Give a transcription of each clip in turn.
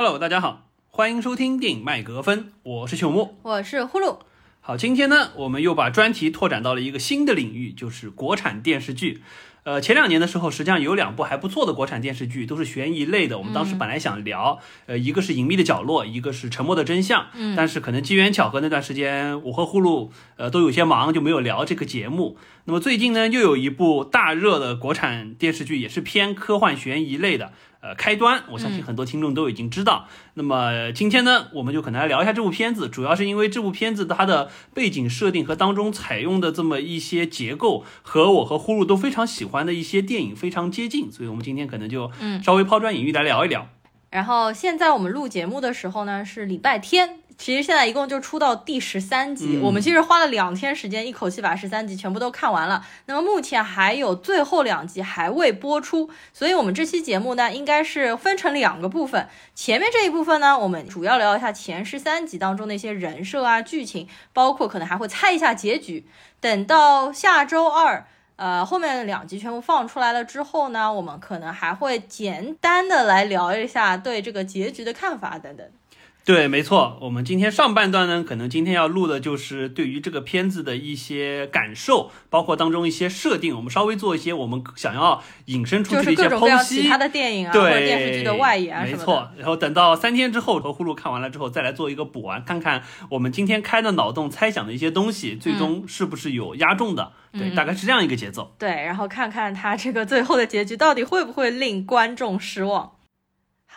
Hello，大家好，欢迎收听电影麦格芬，我是朽木，我是呼噜。好，今天呢，我们又把专题拓展到了一个新的领域，就是国产电视剧。呃，前两年的时候，实际上有两部还不错的国产电视剧，都是悬疑类的。我们当时本来想聊，呃，一个是《隐秘的角落》，一个是《沉默的真相》。嗯，但是可能机缘巧合，那段时间我和呼噜呃都有些忙，就没有聊这个节目。那么最近呢，又有一部大热的国产电视剧，也是偏科幻悬疑类的。呃，开端，我相信很多听众都已经知道。那么今天呢，我们就可能来聊一下这部片子，主要是因为这部片子它的背景设定和当中采用的这么一些结构，和我和呼噜都非常喜欢的一些电影非常接近，所以我们今天可能就嗯稍微抛砖引玉来聊一聊。然后现在我们录节目的时候呢，是礼拜天。其实现在一共就出到第十三集，我们其实花了两天时间，一口气把十三集全部都看完了。那么目前还有最后两集还未播出，所以我们这期节目呢，应该是分成两个部分。前面这一部分呢，我们主要聊一下前十三集当中的一些人设啊、剧情，包括可能还会猜一下结局。等到下周二，呃，后面两集全部放出来了之后呢，我们可能还会简单的来聊一下对这个结局的看法等等。对，没错，我们今天上半段呢，可能今天要录的就是对于这个片子的一些感受，包括当中一些设定，我们稍微做一些我们想要引申出去的一些剖析。其他的电影啊，或者电视剧的外延啊没错，然后等到三天之后和呼噜看完了之后，再来做一个补完，看看我们今天开的脑洞、猜想的一些东西，最终是不是有压中的？对，大概是这样一个节奏。对，然后看看他这个最后的结局到底会不会令观众失望。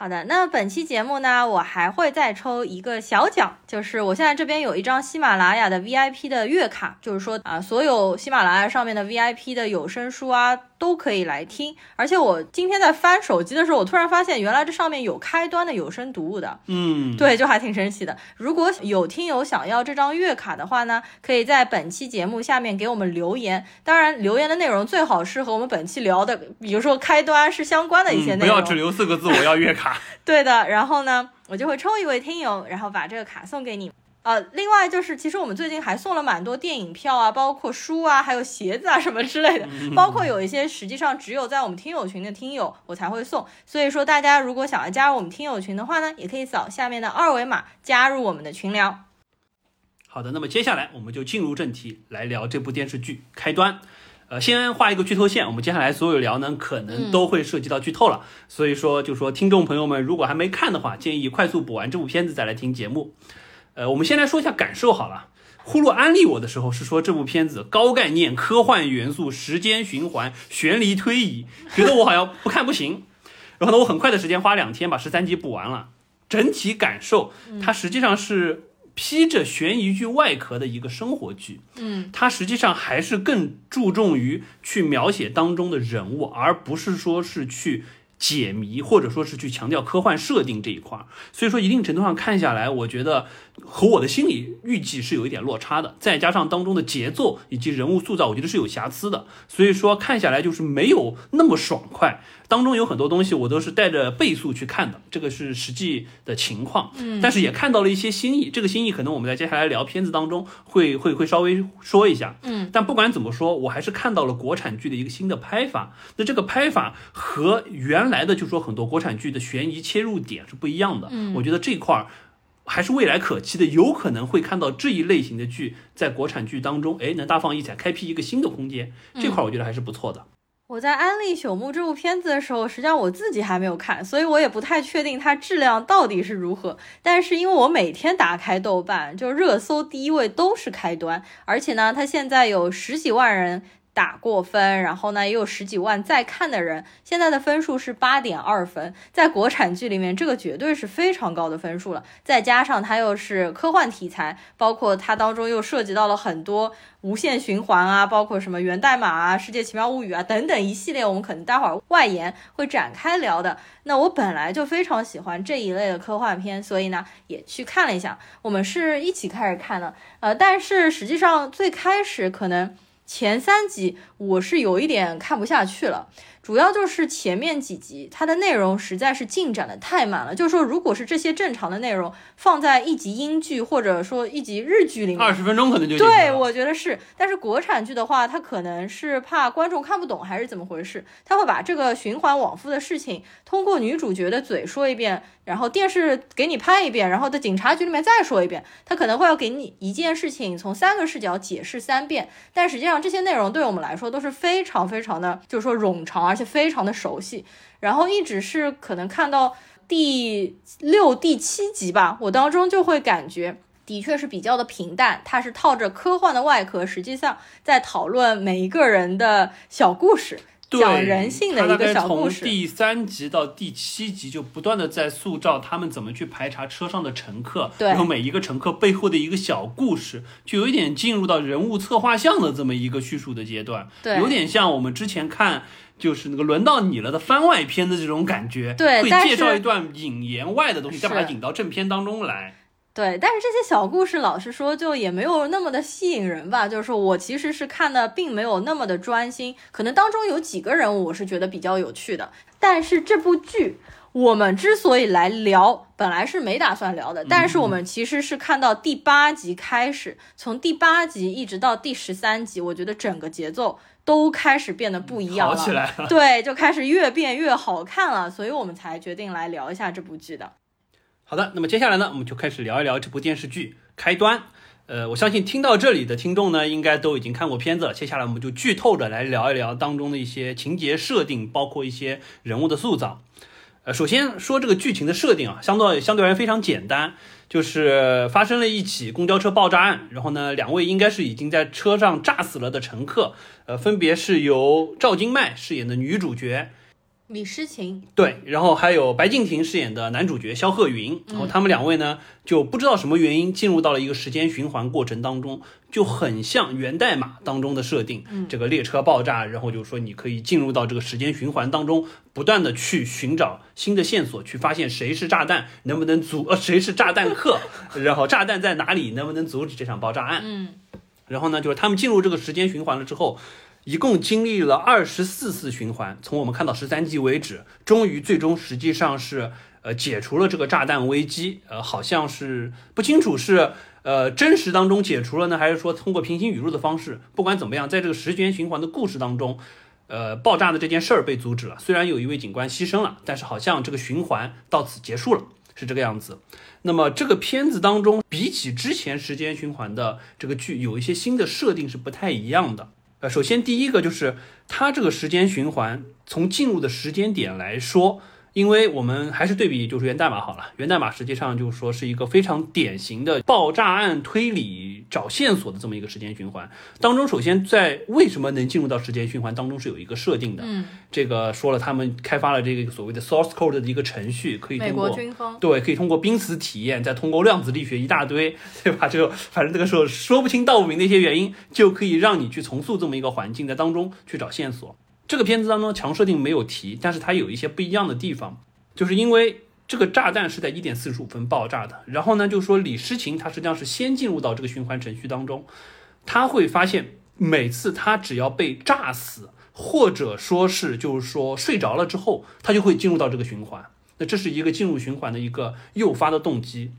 好的，那本期节目呢，我还会再抽一个小奖，就是我现在这边有一张喜马拉雅的 VIP 的月卡，就是说啊，所有喜马拉雅上面的 VIP 的有声书啊。都可以来听，而且我今天在翻手机的时候，我突然发现原来这上面有开端的有声读物的，嗯，对，就还挺神奇的。如果有听友想要这张月卡的话呢，可以在本期节目下面给我们留言。当然，留言的内容最好是和我们本期聊的，比如说开端是相关的一些内容，不要只留四个字，我要月卡。对的，然后呢，我就会抽一位听友，然后把这个卡送给你。呃，另外就是，其实我们最近还送了蛮多电影票啊，包括书啊，还有鞋子啊什么之类的，包括有一些实际上只有在我们听友群的听友我才会送。所以说，大家如果想要加入我们听友群的话呢，也可以扫下面的二维码加入我们的群聊。好的，那么接下来我们就进入正题来聊这部电视剧开端。呃，先画一个剧透线，我们接下来所有聊呢，可能都会涉及到剧透了。所以说，就说听众朋友们如果还没看的话，建议快速补完这部片子再来听节目。呃，我们先来说一下感受好了。呼噜安利我的时候是说这部片子高概念、科幻元素、时间循环、悬疑推移，觉得我好像不看不行。然后呢，我很快的时间花两天把十三集补完了。整体感受，它实际上是披着悬疑剧外壳的一个生活剧。嗯，它实际上还是更注重于去描写当中的人物，而不是说是去。解谜，或者说是去强调科幻设定这一块儿，所以说一定程度上看下来，我觉得和我的心理预计是有一点落差的。再加上当中的节奏以及人物塑造，我觉得是有瑕疵的，所以说看下来就是没有那么爽快。当中有很多东西我都是带着倍速去看的，这个是实际的情况。嗯，但是也看到了一些新意，这个新意可能我们在接下来聊片子当中会会会稍微说一下。嗯，但不管怎么说，我还是看到了国产剧的一个新的拍法。那这个拍法和原来的就说很多国产剧的悬疑切入点是不一样的。嗯，我觉得这块儿还是未来可期的，有可能会看到这一类型的剧在国产剧当中，哎，能大放异彩，开辟一个新的空间。这块儿我觉得还是不错的。我在安利《朽木》这部片子的时候，实际上我自己还没有看，所以我也不太确定它质量到底是如何。但是因为我每天打开豆瓣，就热搜第一位都是开端，而且呢，它现在有十几万人。打过分，然后呢，也有十几万在看的人，现在的分数是八点二分，在国产剧里面，这个绝对是非常高的分数了。再加上它又是科幻题材，包括它当中又涉及到了很多无限循环啊，包括什么源代码啊、世界奇妙物语啊等等一系列，我们可能待会儿外延会展开聊的。那我本来就非常喜欢这一类的科幻片，所以呢，也去看了一下。我们是一起开始看的，呃，但是实际上最开始可能。前三集我是有一点看不下去了，主要就是前面几集它的内容实在是进展的太慢了。就是说，如果是这些正常的内容放在一集英剧或者说一集日剧里面，二十分钟可能就对，我觉得是。但是国产剧的话，它可能是怕观众看不懂还是怎么回事，他会把这个循环往复的事情通过女主角的嘴说一遍，然后电视给你拍一遍，然后在警察局里面再说一遍，他可能会要给你一件事情从三个视角解释三遍。但实际上这些内容对我们来说都是非常非常的，就是说冗长，而且非常的熟悉。然后一直是可能看到第六、第七集吧，我当中就会感觉。的确是比较的平淡，它是套着科幻的外壳，实际上在讨论每一个人的小故事，讲人性的一个小故事。从第三集到第七集，就不断的在塑造他们怎么去排查车上的乘客，然后每一个乘客背后的一个小故事，就有一点进入到人物策划像的这么一个叙述的阶段，对，有点像我们之前看就是那个轮到你了的番外篇的这种感觉，对，会介绍一段引言外的东西，再把它引到正片当中来。对，但是这些小故事，老实说，就也没有那么的吸引人吧。就是说我其实是看的，并没有那么的专心。可能当中有几个人物，我是觉得比较有趣的。但是这部剧，我们之所以来聊，本来是没打算聊的。但是我们其实是看到第八集开始，从第八集一直到第十三集，我觉得整个节奏都开始变得不一样了。起来了。对，就开始越变越好看了。所以我们才决定来聊一下这部剧的。好的，那么接下来呢，我们就开始聊一聊这部电视剧开端。呃，我相信听到这里的听众呢，应该都已经看过片子了。接下来我们就剧透的来聊一聊当中的一些情节设定，包括一些人物的塑造。呃，首先说这个剧情的设定啊，相对相对而言非常简单，就是发生了一起公交车爆炸案，然后呢，两位应该是已经在车上炸死了的乘客，呃，分别是由赵今麦饰演的女主角。李诗情对，然后还有白敬亭饰演的男主角肖鹤云，然后他们两位呢就不知道什么原因进入到了一个时间循环过程当中，就很像源代码当中的设定，这个列车爆炸，然后就说你可以进入到这个时间循环当中，不断的去寻找新的线索，去发现谁是炸弹，能不能阻呃谁是炸弹客，然后炸弹在哪里，能不能阻止这场爆炸案？嗯，然后呢，就是他们进入这个时间循环了之后。一共经历了二十四次循环，从我们看到十三集为止，终于最终实际上是呃解除了这个炸弹危机，呃好像是不清楚是呃真实当中解除了呢，还是说通过平行宇宙的方式，不管怎么样，在这个时间循环的故事当中，呃爆炸的这件事儿被阻止了，虽然有一位警官牺牲了，但是好像这个循环到此结束了，是这个样子。那么这个片子当中，比起之前时间循环的这个剧，有一些新的设定是不太一样的。呃，首先第一个就是它这个时间循环从进入的时间点来说。因为我们还是对比，就是源代码好了。源代码实际上就是说是一个非常典型的爆炸案推理找线索的这么一个时间循环当中。首先，在为什么能进入到时间循环当中是有一个设定的。嗯，这个说了，他们开发了这个所谓的 source code 的一个程序，可以通过对，可以通过濒死体验，再通过量子力学一大堆，对吧？就反正这个时候说不清道不明的一些原因，就可以让你去重塑这么一个环境，在当中去找线索。这个片子当中强设定没有提，但是它有一些不一样的地方，就是因为这个炸弹是在一点四十五分爆炸的。然后呢，就是说李诗情她实际上是先进入到这个循环程序当中，他会发现每次他只要被炸死，或者说是就是说睡着了之后，他就会进入到这个循环。那这是一个进入循环的一个诱发的动机。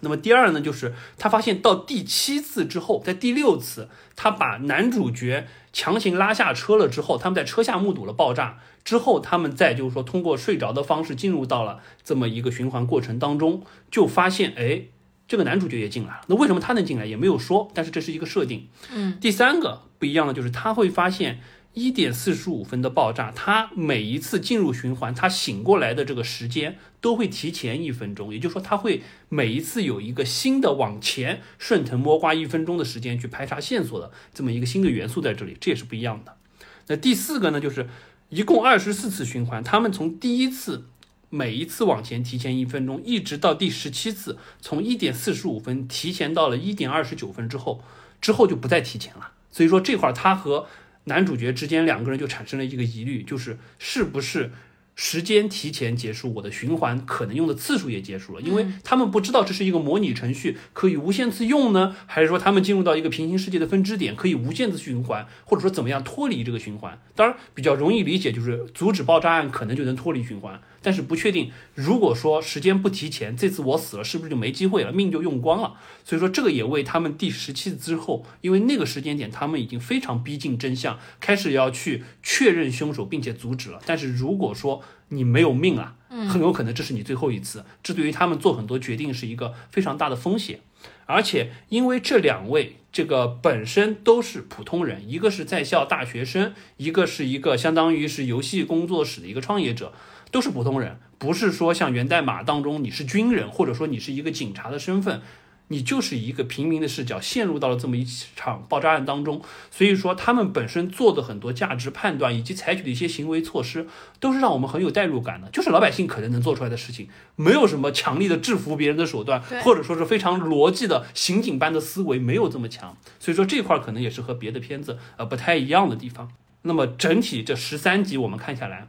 那么第二呢，就是他发现到第七次之后，在第六次，他把男主角强行拉下车了之后，他们在车下目睹了爆炸之后，他们再就是说通过睡着的方式进入到了这么一个循环过程当中，就发现哎，这个男主角也进来了。那为什么他能进来也没有说，但是这是一个设定。嗯，第三个不一样的就是他会发现。一点四十五分的爆炸，它每一次进入循环，它醒过来的这个时间都会提前一分钟，也就是说，它会每一次有一个新的往前顺藤摸瓜一分钟的时间去排查线索的这么一个新的元素在这里，这也是不一样的。那第四个呢，就是一共二十四次循环，他们从第一次每一次往前提前一分钟，一直到第十七次，从一点四十五分提前到了一点二十九分之后，之后就不再提前了。所以说这块儿它和男主角之间两个人就产生了一个疑虑，就是是不是时间提前结束，我的循环可能用的次数也结束了，因为他们不知道这是一个模拟程序，可以无限次用呢，还是说他们进入到一个平行世界的分支点，可以无限次循环，或者说怎么样脱离这个循环？当然，比较容易理解就是阻止爆炸案可能就能脱离循环，但是不确定，如果说时间不提前，这次我死了是不是就没机会了，命就用光了？所以说这个也为他们第十七次之后，因为那个时间点他们已经非常逼近真相，开始要去确认凶手，并且阻止了。但是如果说你没有命了，很有可能这是你最后一次。这对于他们做很多决定是一个非常大的风险。而且因为这两位这个本身都是普通人，一个是在校大学生，一个是一个相当于是游戏工作室的一个创业者，都是普通人，不是说像源代码当中你是军人，或者说你是一个警察的身份。你就是一个平民的视角，陷入到了这么一场爆炸案当中，所以说他们本身做的很多价值判断以及采取的一些行为措施，都是让我们很有代入感的，就是老百姓可能能做出来的事情，没有什么强力的制服别人的手段，或者说是非常逻辑的刑警般的思维，没有这么强，所以说这块可能也是和别的片子呃不太一样的地方。那么整体这十三集我们看下来。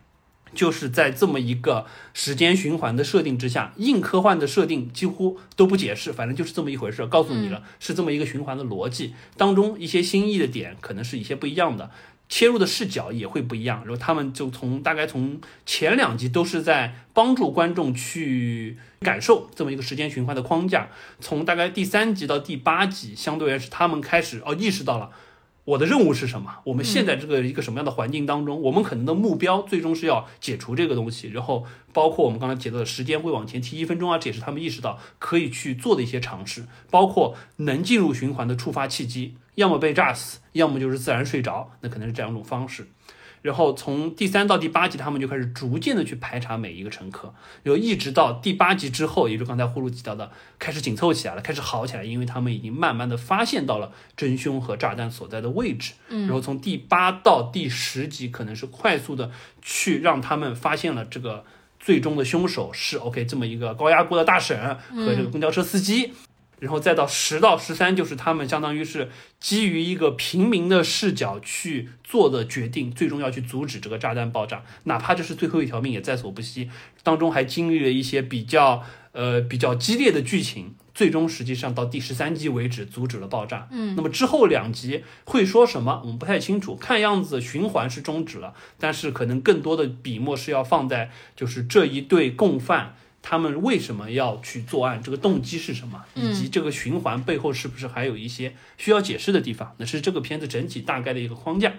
就是在这么一个时间循环的设定之下，硬科幻的设定几乎都不解释，反正就是这么一回事，告诉你了是这么一个循环的逻辑当中一些新意的点，可能是一些不一样的切入的视角也会不一样。然后他们就从大概从前两集都是在帮助观众去感受这么一个时间循环的框架，从大概第三集到第八集，相对而言是他们开始哦意识到了。我的任务是什么？我们现在这个一个什么样的环境当中，我们可能的目标最终是要解除这个东西。然后包括我们刚才提到的时间会往前提一分钟啊，这也是他们意识到可以去做的一些尝试。包括能进入循环的触发契机，要么被炸死，要么就是自然睡着，那可能是这两种方式。然后从第三到第八集，他们就开始逐渐的去排查每一个乘客，然后一直到第八集之后，也就刚才呼噜提到的，开始紧凑起来了，开始好起来，因为他们已经慢慢的发现到了真凶和炸弹所在的位置。嗯，然后从第八到第十集，可能是快速的去让他们发现了这个最终的凶手是 OK 这么一个高压锅的大婶和这个公交车司机。然后再到十到十三，就是他们相当于是基于一个平民的视角去做的决定，最终要去阻止这个炸弹爆炸，哪怕这是最后一条命也在所不惜。当中还经历了一些比较呃比较激烈的剧情，最终实际上到第十三集为止阻止了爆炸。嗯，那么之后两集会说什么，我们不太清楚。看样子循环是终止了，但是可能更多的笔墨是要放在就是这一对共犯。他们为什么要去作案？这个动机是什么？以及这个循环背后是不是还有一些需要解释的地方？那是这个片子整体大概的一个框架。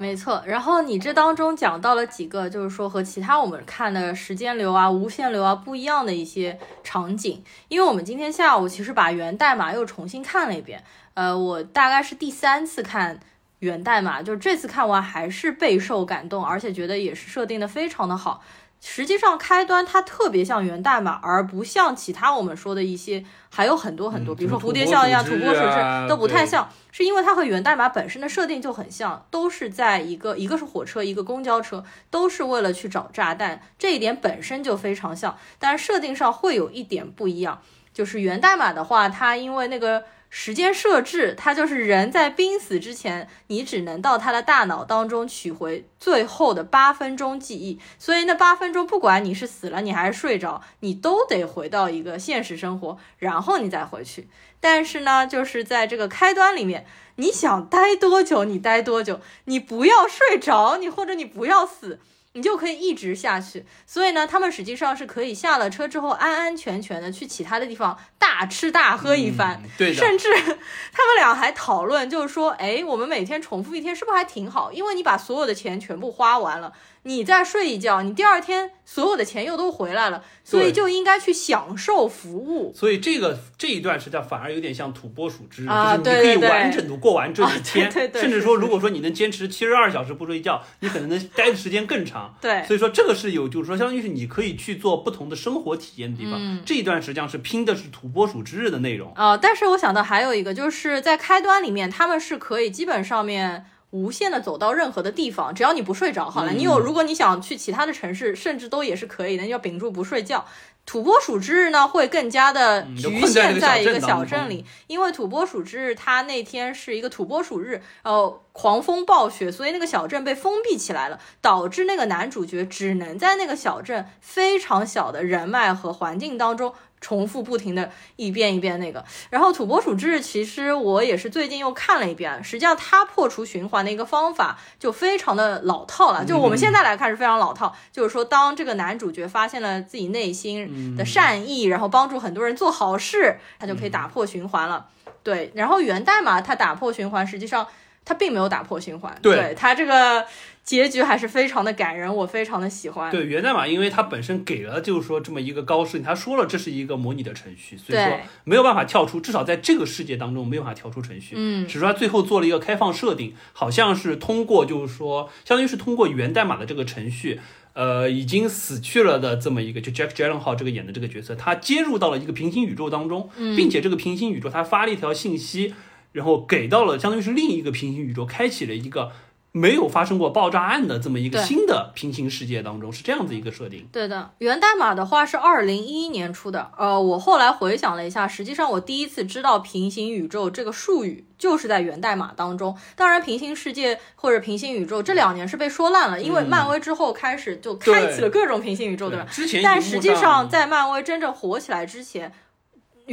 没错。然后你这当中讲到了几个，就是说和其他我们看的时间流啊、无限流啊不一样的一些场景。因为我们今天下午其实把源代码又重新看了一遍。呃，我大概是第三次看源代码，就是这次看完还是备受感动，而且觉得也是设定的非常的好。实际上，开端它特别像源代码，而不像其他我们说的一些，还有很多很多，比如说蝴蝶效应啊、土拨鼠这都不太像，是因为它和源代码本身的设定就很像，都是在一个一个是火车，一个公交车，都是为了去找炸弹，这一点本身就非常像，但是设定上会有一点不一样，就是源代码的话，它因为那个。时间设置，它就是人在濒死之前，你只能到他的大脑当中取回最后的八分钟记忆。所以那八分钟，不管你是死了，你还是睡着，你都得回到一个现实生活，然后你再回去。但是呢，就是在这个开端里面，你想待多久，你待多久，你不要睡着，你或者你不要死。你就可以一直下去，所以呢，他们实际上是可以下了车之后安安全全的去其他的地方大吃大喝一番，对甚至他们俩还讨论，就是说，哎，我们每天重复一天是不是还挺好？因为你把所有的钱全部花完了。你再睡一觉，你第二天所有的钱又都回来了，所以就应该去享受服务。所以这个这一段实际上反而有点像土拨鼠之日，就是你可以完整的过完这一天，甚至说如果说你能坚持七十二小时不睡觉，你可能能待的时间更长。对，所以说这个是有，就是说相当于是你可以去做不同的生活体验的地方。这一段实际上是拼的是土拨鼠之日的内容啊。但是我想到还有一个，就是在开端里面，他们是可以基本上面。无限的走到任何的地方，只要你不睡着，好了，你有如果你想去其他的城市，甚至都也是可以的，你要屏住不睡觉。土拨鼠之日呢，会更加的局限在一个小镇里，因为土拨鼠之日它那天是一个土拨鼠日，呃，狂风暴雪，所以那个小镇被封闭起来了，导致那个男主角只能在那个小镇非常小的人脉和环境当中。重复不停的一遍一遍那个，然后土拨鼠之日其实我也是最近又看了一遍，实际上它破除循环的一个方法就非常的老套了，就我们现在来看是非常老套，就是说当这个男主角发现了自己内心的善意，然后帮助很多人做好事，他就可以打破循环了。对，然后源代码它打破循环，实际上它并没有打破循环，对。对它这个结局还是非常的感人，我非常的喜欢。对源代码，因为它本身给了就是说这么一个高设定，他说了这是一个模拟的程序，所以说没有办法跳出，至少在这个世界当中没有办法跳出程序。嗯，只是说他最后做了一个开放设定，好像是通过就是说，相当于是通过源代码的这个程序。呃，已经死去了的这么一个，就 Jack Gyllenhaal 这个演的这个角色，他接入到了一个平行宇宙当中，嗯并且这个平行宇宙他发了一条信息，然后给到了相当于是另一个平行宇宙，开启了一个没有发生过爆炸案的这么一个新的平行世界当中，是这样子一个设定。对的，源代码的话是二零一一年出的。呃，我后来回想了一下，实际上我第一次知道平行宇宙这个术语就是在源代码当中。当然，平行世界或者平行宇宙这两年是被说烂了，因为嗯漫威之后开始就开启了各种平行宇宙，对吧？之前但实际上，在漫威真正火起来之前，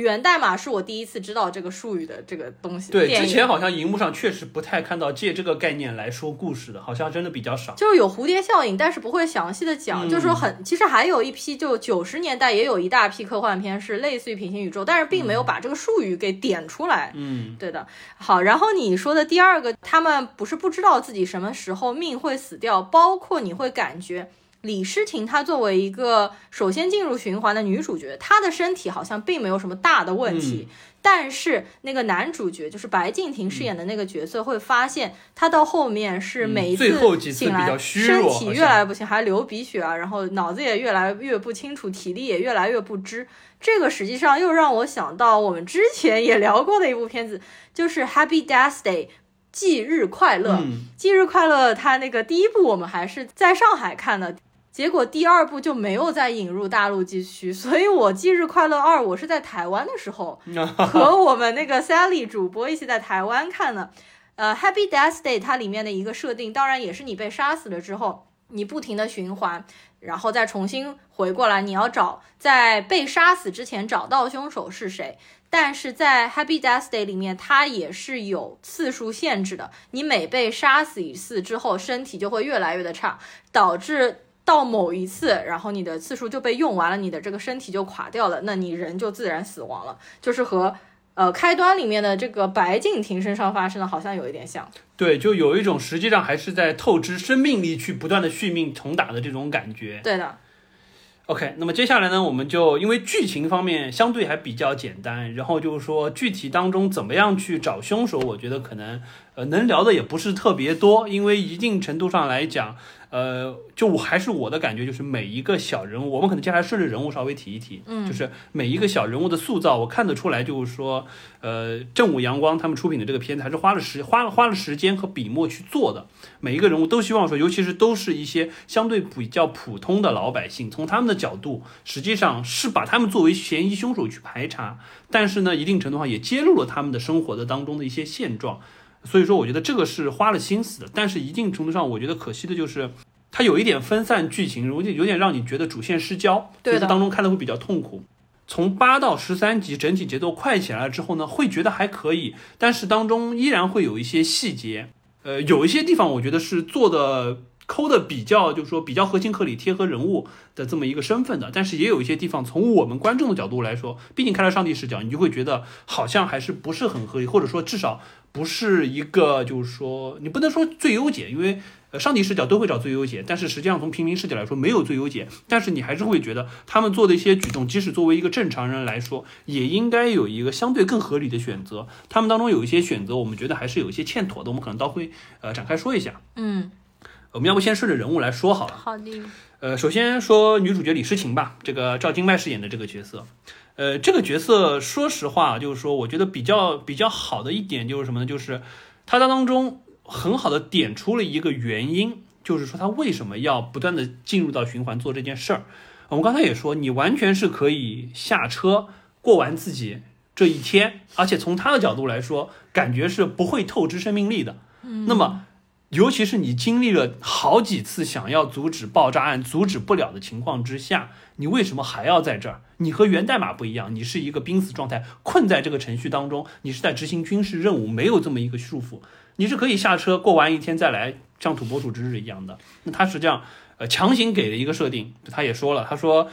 源代码是我第一次知道这个术语的这个东西。对之前好像荧幕上确实不太看到借这个概念来说故事的，好像真的比较少。就是有蝴蝶效应，但是不会详细的讲，嗯就是说很，其实还有一批就九十年代也有一大批科幻片是类似于平行宇宙，但是并没有把这个术语给点出来。嗯，对的，好，然后你说的第二个，他们不是不知道自己什么时候命会死掉，包括你会感觉李诗婷她作为一个首先进入循环的女主角，她的身体好像并没有什么大的问题。但是那个男主角就是白敬亭饰演的那个角色，会发现他到后面是嗯每一次醒来，身体越来越不行，还流鼻血啊，然后脑子也越来越不清楚，体力也越来越不支。这个实际上又让我想到我们之前也聊过的一部片子，就是《Happy Death Day》。忌日快乐，嗯忌日快乐，它那个第一部我们还是在上海看的，结果第二部就没有再引入大陆地区，所以我忌日快乐二我是在台湾的时候 和我们那个 Sally 主播一起在台湾看的。呃，Happy Death Day 它里面的一个设定，当然也是你被杀死了之后，你不停的循环，然后再重新回过来，你要找在被杀死之前找到凶手是谁。但是在 Happy Death Day 里面，它也是有次数限制的。你每被杀死一次之后，身体就会越来越的差，导致到某一次，然后你的次数就被用完了，你的这个身体就垮掉了，那你人就自然死亡了。就是和呃开端里面的这个白敬亭身上发生的，好像有一点像。对，就有一种实际上还是在透支生命力去不断的续命重打的这种感觉。对的，OK，那么接下来呢，我们就因为剧情方面相对还比较简单，然后就是说具体当中怎么样去找凶手，我觉得可能呃能聊的也不是特别多，因为一定程度上来讲，呃，就我还是我的感觉就是每一个小人物，我们可能接下来顺着人物稍微提一提，嗯就是每一个小人物的塑造，我看得出来，就是说，呃，正午阳光他们出品的这个片子还是花了时花了花了时间和笔墨去做的，每一个人物都希望说，尤其是都是一些相对比较普通的老百姓，从他们的角度，实际上是把他们作为嫌疑凶手去排查，但是呢，一定程度上也揭露了他们的生活的当中的一些现状。所以说，我觉得这个是花了心思的，但是一定程度上，我觉得可惜的就是。它有一点分散剧情，有点有点让你觉得主线失焦，所对的以在当中看的会比较痛苦。从八到十三集，整体节奏快起来了之后呢，会觉得还可以，但是当中依然会有一些细节，呃，有一些地方我觉得是做的抠的比较，就是说比较合情合理、贴合人物的这么一个身份的，但是也有一些地方从我们观众的角度来说，毕竟开了上帝视角，你就会觉得好像还是不是很合理，或者说至少不是一个，就是说你不能说最优解，因为。呃，上帝视角都会找最优解，但是实际上从平民视角来说没有最优解，但是你还是会觉得他们做的一些举动，即使作为一个正常人来说，也应该有一个相对更合理的选择。他们当中有一些选择，我们觉得还是有一些欠妥的，我们可能倒会呃展开说一下。嗯，我们要不先顺着人物来说好了。好的，呃，首先说女主角李诗情吧，这个赵今麦饰演的这个角色，呃，这个角色说实话，就是说我觉得比较比较好的一点就是什么呢？就是她在当中很好的点出了一个原因，就是说她为什么要不断的进入到循环做这件事儿。我们刚才也说，你完全是可以下车过完自己这一天，而且从他的角度来说，感觉是不会透支生命力的。嗯，那么，尤其是你经历了好几次想要阻止爆炸案阻止不了的情况之下，你为什么还要在这儿？你和源代码不一样，你是一个濒死状态，困在这个程序当中，你是在执行军事任务，没有这么一个束缚，你是可以下车过完一天再来，像土拨鼠之日一样的。那他实际上。呃，强行给了一个设定，他也说了，他说，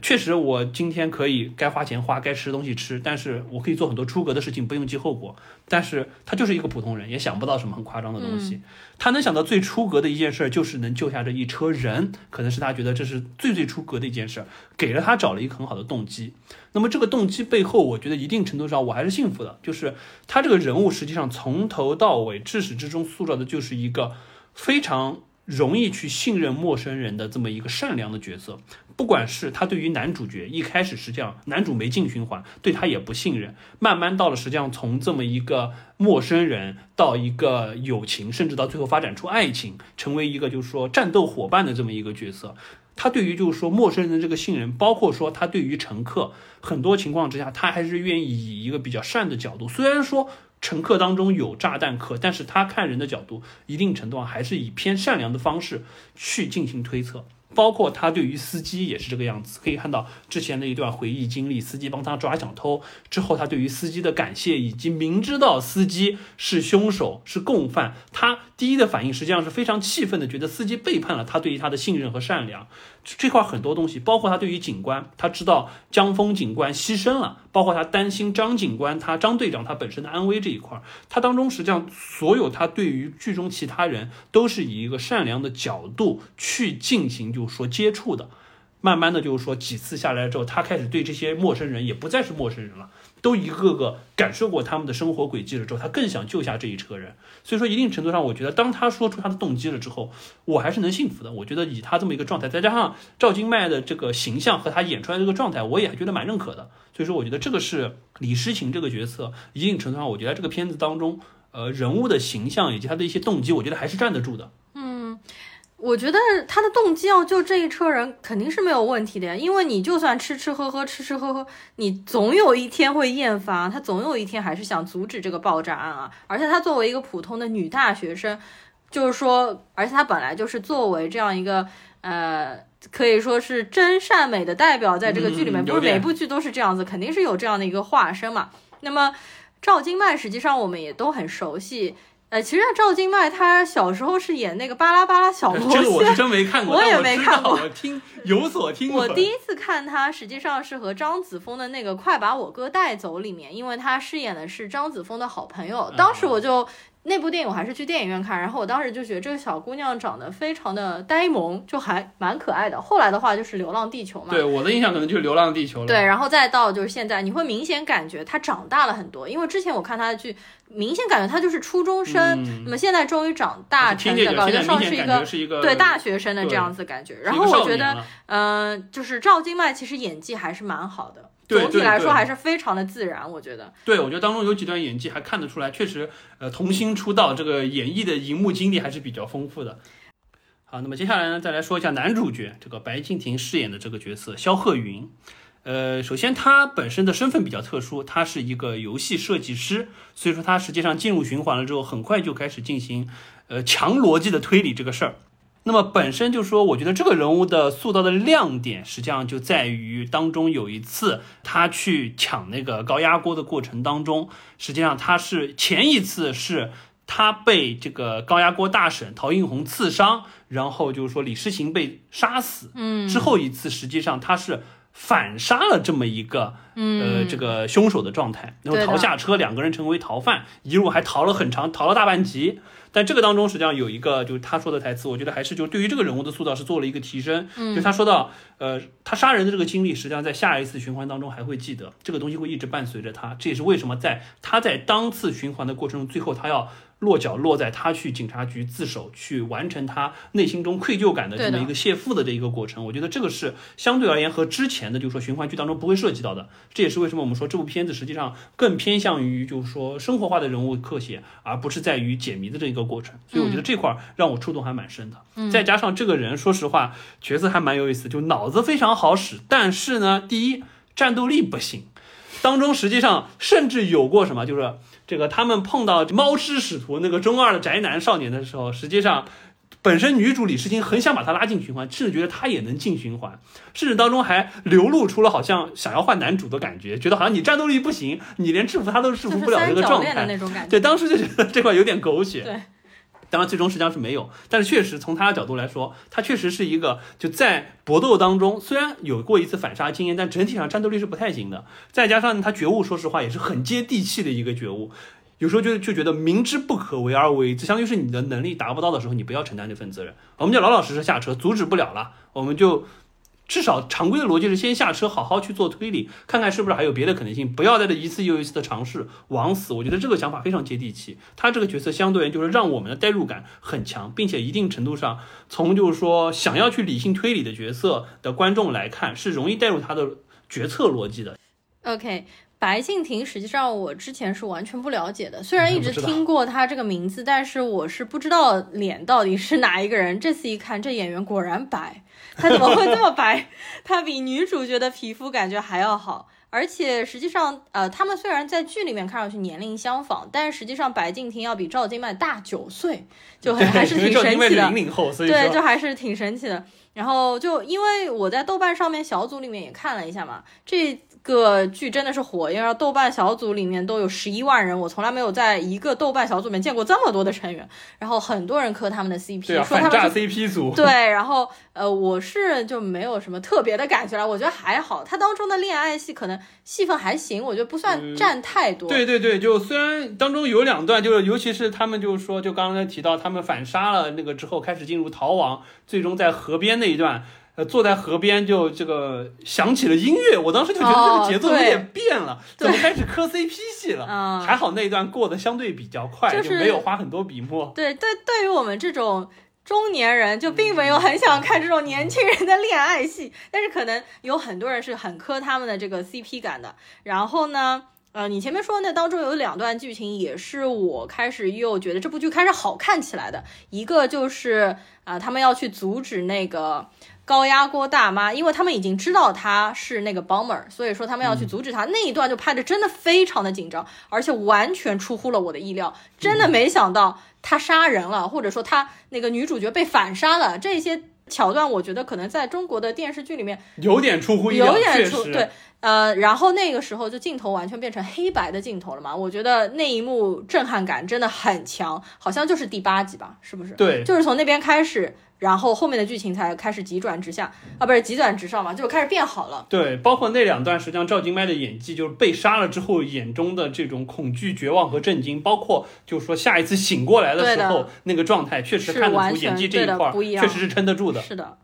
确实我今天可以该花钱花，该吃东西吃，但是我可以做很多出格的事情，不用记后果。但是他就是一个普通人，也想不到什么很夸张的东西。他能想到最出格的一件事，就是能救下这一车人，可能是他觉得这是最最出格的一件事，给了他找了一个很好的动机。那么这个动机背后，我觉得一定程度上我还是幸福的，就是他这个人物实际上从头到尾至始至终塑造的就是一个非常。容易去信任陌生人的这么一个善良的角色，不管是他对于男主角一开始实际上男主没进循环，对他也不信任，慢慢到了实际上从这么一个陌生人到一个友情，甚至到最后发展出爱情，成为一个就是说战斗伙伴的这么一个角色，他对于就是说陌生人的这个信任，包括说他对于乘客，很多情况之下他还是愿意以一个比较善的角度，虽然说。乘客当中有炸弹客，但是他看人的角度，一定程度上还是以偏善良的方式去进行推测。包括他对于司机也是这个样子，可以看到之前的一段回忆经历，司机帮他抓小偷之后，他对于司机的感谢，以及明知道司机是凶手是共犯，他第一的反应实际上是非常气愤的，觉得司机背叛了他对于他的信任和善良。这块很多东西，包括他对于警官，他知道江峰警官牺牲了，包括他担心张警官他张队长他本身的安危这一块，他当中实际上所有他对于剧中其他人都是以一个善良的角度去进行，就是说接触的。慢慢的，就是说几次下来之后，他开始对这些陌生人也不再是陌生人了，都一个个感受过他们的生活轨迹了之后，他更想救下这一车人。所以说，一定程度上，我觉得当他说出他的动机了之后，我还是能信服的。我觉得以他这么一个状态，再加上赵今麦的这个形象和他演出来这个状态，我也觉得蛮认可的。所以说，我觉得这个是李诗情这个角色，一定程度上，我觉得这个片子当中，呃，人物的形象以及他的一些动机，我觉得还是站得住的。嗯。我觉得他的动机要救这一车人肯定是没有问题的呀，因为你就算吃吃喝喝吃吃喝喝，你总有一天会厌烦，他总有一天还是想阻止这个爆炸案啊。而且他作为一个普通的女大学生，就是说，而且他本来就是作为这样一个呃，可以说是真善美的代表，在这个剧里面，不是每部剧都是这样子，肯定是有这样的一个化身嘛。那么赵今麦实际上我们也都很熟悉。呃，其实赵今麦他小时候是演那个巴拉巴拉小魔仙，这个我是真没看过，我也没看过，我听有所听我第一次看他，实际上是和张子枫的那个《快把我哥带走》里面，因为他饰演的是张子枫的好朋友，当时我就。那部电影我还是去电影院看，然后我当时就觉得这个小姑娘长得非常的呆萌，就还蛮可爱的。后来的话就是《流浪地球》嘛，对我的印象可能就是《流浪地球》了。对，然后再到就是现在，你会明显感觉她长大了很多，因为之前我看她的剧，明显感觉她就是初中生，那么现在终于长大成的感觉上是一个对大学生的这样子感觉。然后我觉得，嗯，就是赵今麦其实演技还是蛮好的。总体来说还是非常的自然，我觉得。对，我觉得当中有几段演技还看得出来，确实，呃，童星出道，这个演绎的荧幕经历还是比较丰富的。好，那么接下来呢，再来说一下男主角，这个白敬亭饰演的这个角色肖鹤云。呃，首先他本身的身份比较特殊，他是一个游戏设计师，所以说他实际上进入循环了之后，很快就开始进行呃强逻辑的推理这个事儿。那么本身就说，我觉得这个人物的塑造的亮点，实际上就在于当中有一次他去抢那个高压锅的过程当中，实际上他是前一次是他被这个高压锅大婶陶映红刺伤，然后就是说李诗情被杀死，嗯，之后一次实际上他是反杀了这么一个呃这个凶手的状态，然后逃下车，两个人成为逃犯，一路还逃了很长，逃了大半集。但这个当中实际上有一个，就是他说的台词，我觉得还是就对于这个人物的塑造是做了一个提升。嗯，就他说到，呃，他杀人的这个经历，实际上在下一次循环当中还会记得，这个东西会一直伴随着他。这也是为什么在他在当次循环的过程中，最后他要落脚落在他去警察局自首，去完成他内心中愧疚感的这么一个谢父的这一个过程。我觉得这个是相对而言和之前的就是说循环剧当中不会涉及到的。这也是为什么我们说这部片子实际上更偏向于就是说生活化的人物刻写，而不是在于解谜的这一个过程。所以我觉得这块让我触动还蛮深的。再加上这个人，说实话角色还蛮有意思，就脑子非常好使，但是呢，第一战斗力不行。当中实际上甚至有过什么，就是这个他们碰到猫师使徒那个中二的宅男少年的时候，实际上本身女主李诗情很想把他拉进循环，甚至觉得他也能进循环，甚至当中还流露出了好像想要换男主的感觉，觉得好像你战斗力不行，你连制服他都制服不了这个状态。对，当时就觉得这块有点狗血。对。当然，最终实际上是没有，但是确实从他的角度来说，他确实是一个就在搏斗当中，虽然有过一次反杀经验，但整体上战斗力是不太行的。再加上他觉悟，说实话也是很接地气的一个觉悟。有时候就就觉得明知不可为而为之，相当于是你的能力达不到的时候，你不要承担这份责任。我们就老老实实下车，阻止不了了，我们就。至少常规的逻辑是先下车，好好去做推理，看看是不是还有别的可能性，不要在这一次又一次的尝试枉死。我觉得这个想法非常接地气。他这个角色相对就是让我们的代入感很强，并且一定程度上从就是说想要去理性推理的角色的观众来看，是容易带入他的决策逻辑的。OK，白敬亭实际上我之前是完全不了解的，虽然一直听过他这个名字，但是我是不知道脸到底是哪一个人。这次一看，这演员果然白。他怎么会这么白？他比女主角的皮肤感觉还要好，而且实际上，呃，他们虽然在剧里面看上去年龄相仿，但是实际上白敬亭要比赵今麦大九岁，就还是挺神奇的。零零后，所以对，就还是挺神奇的。然后就因为我在豆瓣上面小组里面也看了一下嘛，这。个剧真的是火，因为豆瓣小组里面都有十一万人，我从来没有在一个豆瓣小组里面见过这么多的成员。然后很多人磕他们的 CP，说他们是 CP 组。对，然后呃，我是就没有什么特别的感觉了，我觉得还好。他当中的恋爱戏可能戏份还行，我觉得不算占太多。对对对，就虽然当中有两段，就是尤其是他们就是说，就刚才提到他们反杀了那个之后，开始进入逃亡，最终在河边那一段。呃，坐在河边就这个响起了音乐，我当时就觉得这个节奏有点变了，怎么开始磕 CP 戏了？还好那一段过得相对比较快，就没有花很多笔墨。对对，对于我们这种中年人，就并没有很想看这种年轻人的恋爱戏，但是可能有很多人是很磕他们的这个 CP 感的。然后呢，呃，你前面说的那当中有两段剧情，也是我开始又觉得这部剧开始好看起来的。一个就是啊，他们要去阻止那个。高压锅大妈，因为他们已经知道她是那个 bomber，所以说他们要去阻止她。那一段就拍的真的非常的紧张，而且完全出乎了我的意料。真的没想到她杀人了，或者说她那个女主角被反杀了。这些桥段，我觉得可能在中国的电视剧里面有点出乎意料，有点出对。呃，然后那个时候就镜头完全变成黑白的镜头了嘛？我觉得那一幕震撼感真的很强，好像就是第八集吧？是不是？对，就是从那边开始。然后后面的剧情才开始急转直下啊，不是急转直上嘛，就开始变好了。对，包括那两段，实际上赵今麦的演技就是被杀了之后眼中的这种恐惧、绝望和震惊，包括就是说下一次醒过来的时候那个状态，确实看得出演技这一块确实是撑得住的。是的。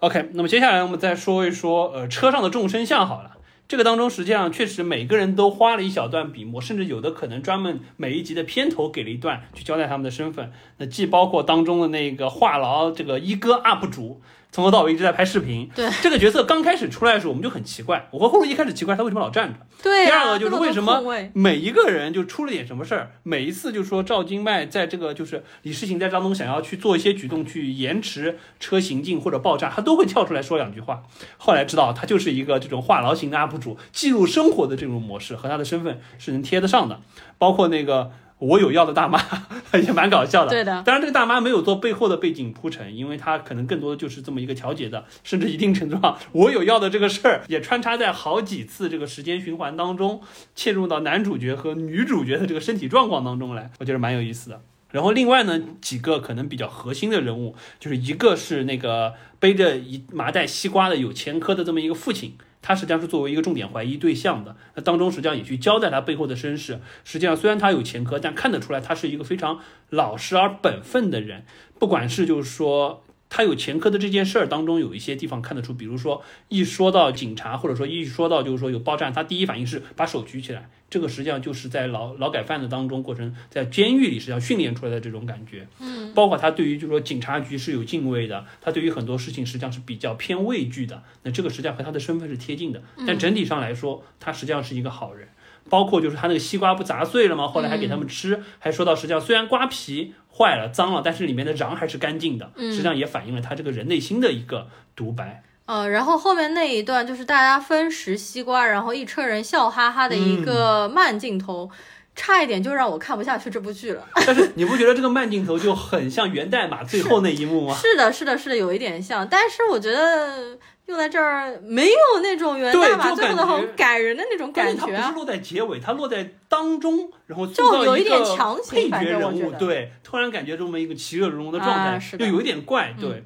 OK，那么接下来我们再说一说呃车上的众生相好了。这个当中，实际上确实每个人都花了一小段笔墨，甚至有的可能专门每一集的片头给了一段去交代他们的身份。那既包括当中的那个话痨这个一哥 UP 主。从头到尾一直在拍视频。对这个角色刚开始出来的时候，我们就很奇怪。我和后路一开始奇怪他为什么老站着。对。第二个就是为什么每一个人就出了点什么事儿，每一次就说赵今麦在这个就是李世行在当中想要去做一些举动去延迟车行进或者爆炸，他都会跳出来说两句话。后来知道他就是一个这种话痨型的 UP 主，记录生活的这种模式和他的身份是能贴得上的。包括那个。我有药的大妈 也蛮搞笑的，对的。当然，这个大妈没有做背后的背景铺陈，因为她可能更多的就是这么一个调节的，甚至一定程度上，我有药的这个事儿也穿插在好几次这个时间循环当中，切入到男主角和女主角的这个身体状况当中来，我觉得蛮有意思的。然后另外呢，几个可能比较核心的人物，就是一个是那个背着一麻袋西瓜的有前科的这么一个父亲。他实际上是作为一个重点怀疑对象的，那当中实际上也去交代他背后的身世。实际上虽然他有前科，但看得出来他是一个非常老实而本分的人。不管是就是说。他有前科的这件事儿当中，有一些地方看得出，比如说一说到警察，或者说一说到就是说有爆炸，他第一反应是把手举起来，这个实际上就是在劳劳改犯的当中过程，在监狱里实际上训练出来的这种感觉。嗯，包括他对于就是说警察局是有敬畏的，他对于很多事情实际上是比较偏畏惧的。那这个实际上和他的身份是贴近的，但整体上来说，他实际上是一个好人。包括就是他那个西瓜不砸碎了吗？后来还给他们吃，还说到实际上虽然瓜皮坏了、脏了，但是里面的瓤还是干净的，实际上也反映了他这个人内心的一个独白。呃，然后后面那一段就是大家分食西瓜，然后一车人笑哈哈的一个慢镜头，差一点就让我看不下去这部剧了。但是你不觉得这个慢镜头就很像源代码最后那一幕吗？是的，是的，是的，有一点像。但是我觉得用在这儿没有那种原代码最后的很感人的那种感觉。它不是落在结尾，它落在当中，然后就有一点强行配角人物，对，突然感觉这么一个其乐融融的状态，又有一点怪，对。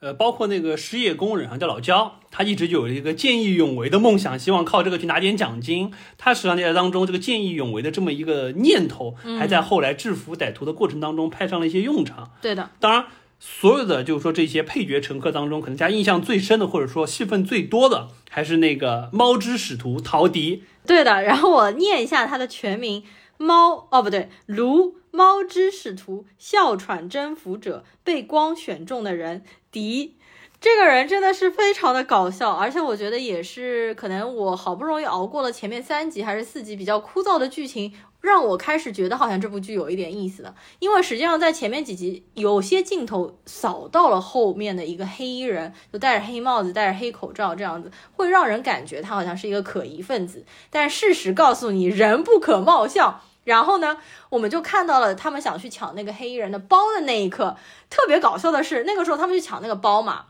呃，包括那个失业工人啊，叫老焦，他一直就有一个见义勇为的梦想，希望靠这个去拿点奖金。他实际上在当中，这个见义勇为的这么一个念头，还在后来制服歹徒的过程当中派上了一些用场。对的，当然，所有的就是说这些配角乘客当中，可能大家印象最深的，或者说戏份最多的，还是那个猫之使徒陶迪。对的，然后我念一下他的全名：猫哦，不对，卢。猫之使徒，哮喘征服者，被光选中的人，迪，这个人真的是非常的搞笑，而且我觉得也是可能我好不容易熬过了前面三集还是四集比较枯燥的剧情，让我开始觉得好像这部剧有一点意思了。因为实际上在前面几集有些镜头扫到了后面的一个黑衣人，就戴着黑帽子、戴着黑口罩这样子，会让人感觉他好像是一个可疑分子。但事实告诉你，人不可貌相。然后呢，我们就看到了他们想去抢那个黑衣人的包的那一刻，特别搞笑的是，那个时候他们去抢那个包嘛，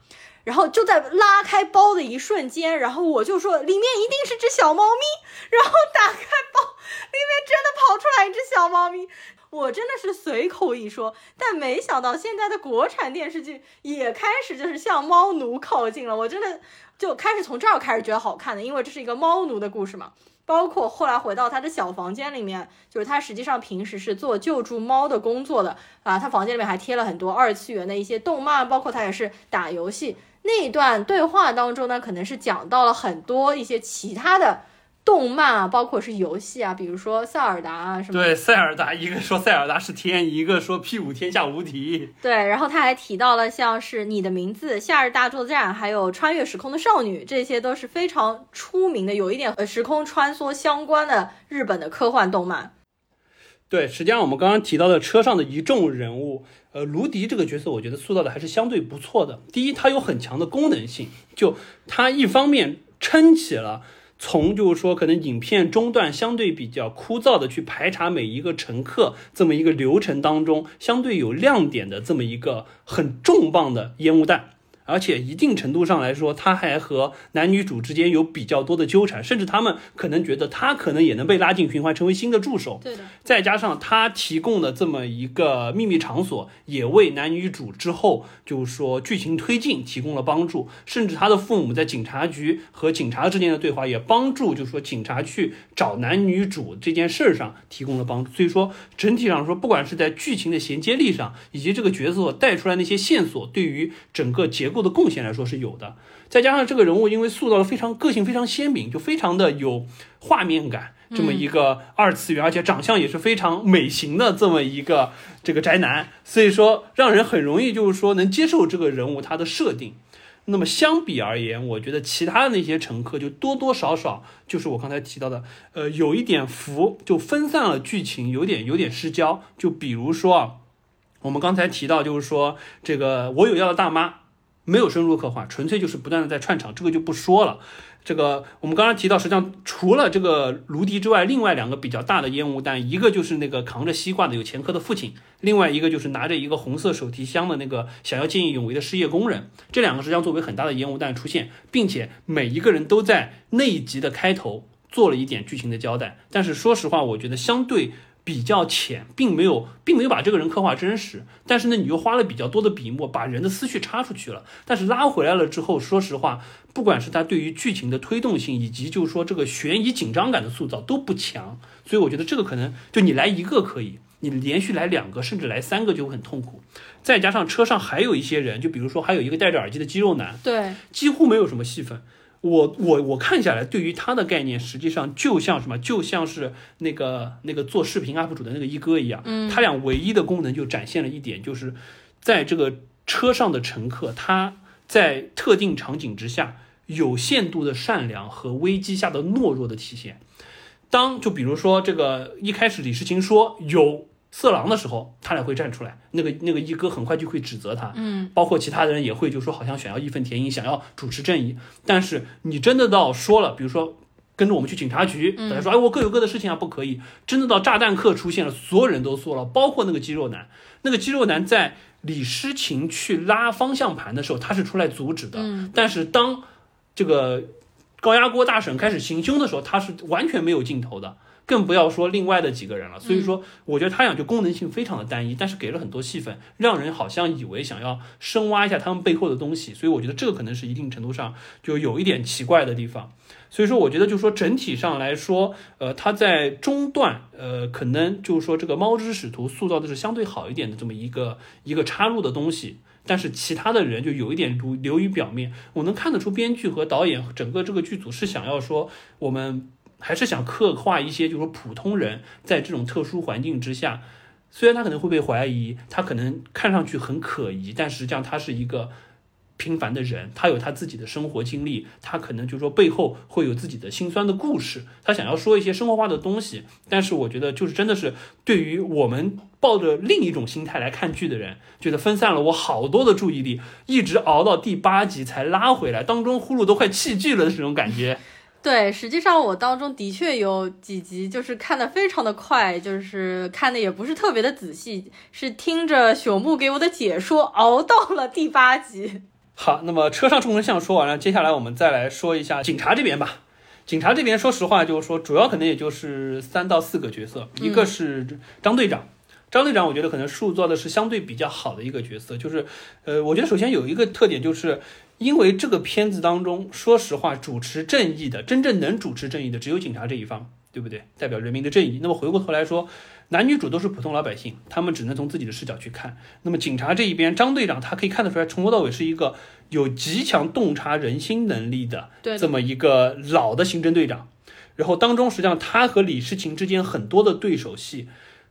然后就在拉开包的一瞬间，然后我就说里面一定是只小猫咪，然后打开包，里面真的跑出来一只小猫咪，我真的是随口一说，但没想到现在的国产电视剧也开始就是向猫奴靠近了，我真的就开始从这儿开始觉得好看的，因为这是一个猫奴的故事嘛。包括后来回到他的小房间里面，就是他实际上平时是做救助猫的工作的啊。他房间里面还贴了很多二次元的一些动漫，包括他也是打游戏那一段对话当中呢，可能是讲到了很多一些其他的。动漫啊，包括是游戏啊，比如说塞尔达啊什么。对，塞尔达，一个说塞尔达是天，一个说 P 五天下无敌。对，然后他还提到了像是你的名字、夏日大作战，还有穿越时空的少女，这些都是非常出名的，有一点呃时空穿梭相关的日本的科幻动漫。对，实际上我们刚刚提到的车上的一众人物，呃，卢迪这个角色，我觉得塑造的还是相对不错的。第一，他有很强的功能性，就他一方面撑起了。从就是说，可能影片中段相对比较枯燥的去排查每一个乘客这么一个流程当中，相对有亮点的这么一个很重磅的烟雾弹。而且一定程度上来说，他还和男女主之间有比较多的纠缠，甚至他们可能觉得他可能也能被拉进循环，成为新的助手。对的。再加上他提供的这么一个秘密场所，也为男女主之后就是说剧情推进提供了帮助。甚至他的父母在警察局和警察之间的对话，也帮助就是说警察去找男女主这件事儿上提供了帮助。所以说整体上说，不管是在剧情的衔接力上，以及这个角色带出来那些线索，对于整个结。的贡献来说是有的，再加上这个人物因为塑造的非常个性非常鲜明，就非常的有画面感，这么一个二次元，而且长相也是非常美型的这么一个这个宅男，所以说让人很容易就是说能接受这个人物他的设定。那么相比而言，我觉得其他的那些乘客就多多少少就是我刚才提到的，呃，有一点浮，就分散了剧情，有点有点失焦。就比如说啊，我们刚才提到就是说这个我有要的大妈。没有深入刻画，纯粹就是不断的在串场，这个就不说了。这个我们刚刚提到，实际上除了这个卢迪之外，另外两个比较大的烟雾弹，一个就是那个扛着西瓜的有前科的父亲，另外一个就是拿着一个红色手提箱的那个想要见义勇为的失业工人。这两个实际上作为很大的烟雾弹出现，并且每一个人都在那一集的开头做了一点剧情的交代。但是说实话，我觉得相对。比较浅，并没有，并没有把这个人刻画真实。但是呢，你又花了比较多的笔墨，把人的思绪插出去了。但是拉回来了之后，说实话，不管是他对于剧情的推动性，以及就是说这个悬疑紧张感的塑造都不强。所以我觉得这个可能就你来一个可以。你连续来两个甚至来三个就会很痛苦。再加上车上还有一些人，就比如说还有一个戴着耳机的肌肉男，对，几乎没有什么戏份。我我我看下来，对于他的概念，实际上就像什么，就像是那个那个做视频 UP 主的那个一哥一样，嗯，他俩唯一的功能就展现了一点，就是在这个车上的乘客，他在特定场景之下有限度的善良和危机下的懦弱的体现。当就比如说这个一开始李世清说有。色狼的时候，他俩会站出来，那个那个一哥很快就会指责他，嗯，包括其他的人也会就说好像想要义愤填膺，想要主持正义。但是你真的到说了，比如说跟着我们去警察局，大家说哎我各有各的事情啊，不可以。真的到炸弹客出现了，所有人都缩了，包括那个肌肉男。那个肌肉男在李诗情去拉方向盘的时候，他是出来阻止的，但是当这个高压锅大婶开始行凶的时候，他是完全没有镜头的。更不要说另外的几个人了，所以说，我觉得他俩就功能性非常的单一，但是给了很多戏份，让人好像以为想要深挖一下他们背后的东西，所以我觉得这个可能是一定程度上就有一点奇怪的地方。所以说，我觉得就是说整体上来说，呃，他在中段，呃，可能就是说这个猫之使徒塑造的是相对好一点的这么一个一个插入的东西，但是其他的人就有一点流流于表面，我能看得出编剧和导演整个这个剧组是想要说我们。还是想刻画一些，就是说普通人在这种特殊环境之下，虽然他可能会被怀疑，他可能看上去很可疑，但实际上他是一个平凡的人，他有他自己的生活经历，他可能就是说背后会有自己的心酸的故事，他想要说一些生活化的东西。但是我觉得，就是真的是对于我们抱着另一种心态来看剧的人，觉得分散了我好多的注意力，一直熬到第八集才拉回来，当中呼噜都快弃剧了的这种感觉。对，实际上我当中的确有几集就是看的非常的快，就是看的也不是特别的仔细，是听着朽木给我的解说熬到了第八集。好，那么车上众人像说完了，接下来我们再来说一下警察这边吧。警察这边说实话就是说，主要可能也就是三到四个角色，一个是张队长。张队长，我觉得可能塑造的是相对比较好的一个角色，就是，呃，我觉得首先有一个特点，就是因为这个片子当中，说实话，主持正义的，真正能主持正义的，只有警察这一方，对不对？代表人民的正义。那么回过头来说，男女主都是普通老百姓，他们只能从自己的视角去看。那么警察这一边，张队长他可以看得出来，从头到尾是一个有极强洞察人心能力的这么一个老的刑侦队长。然后当中，实际上他和李世情之间很多的对手戏。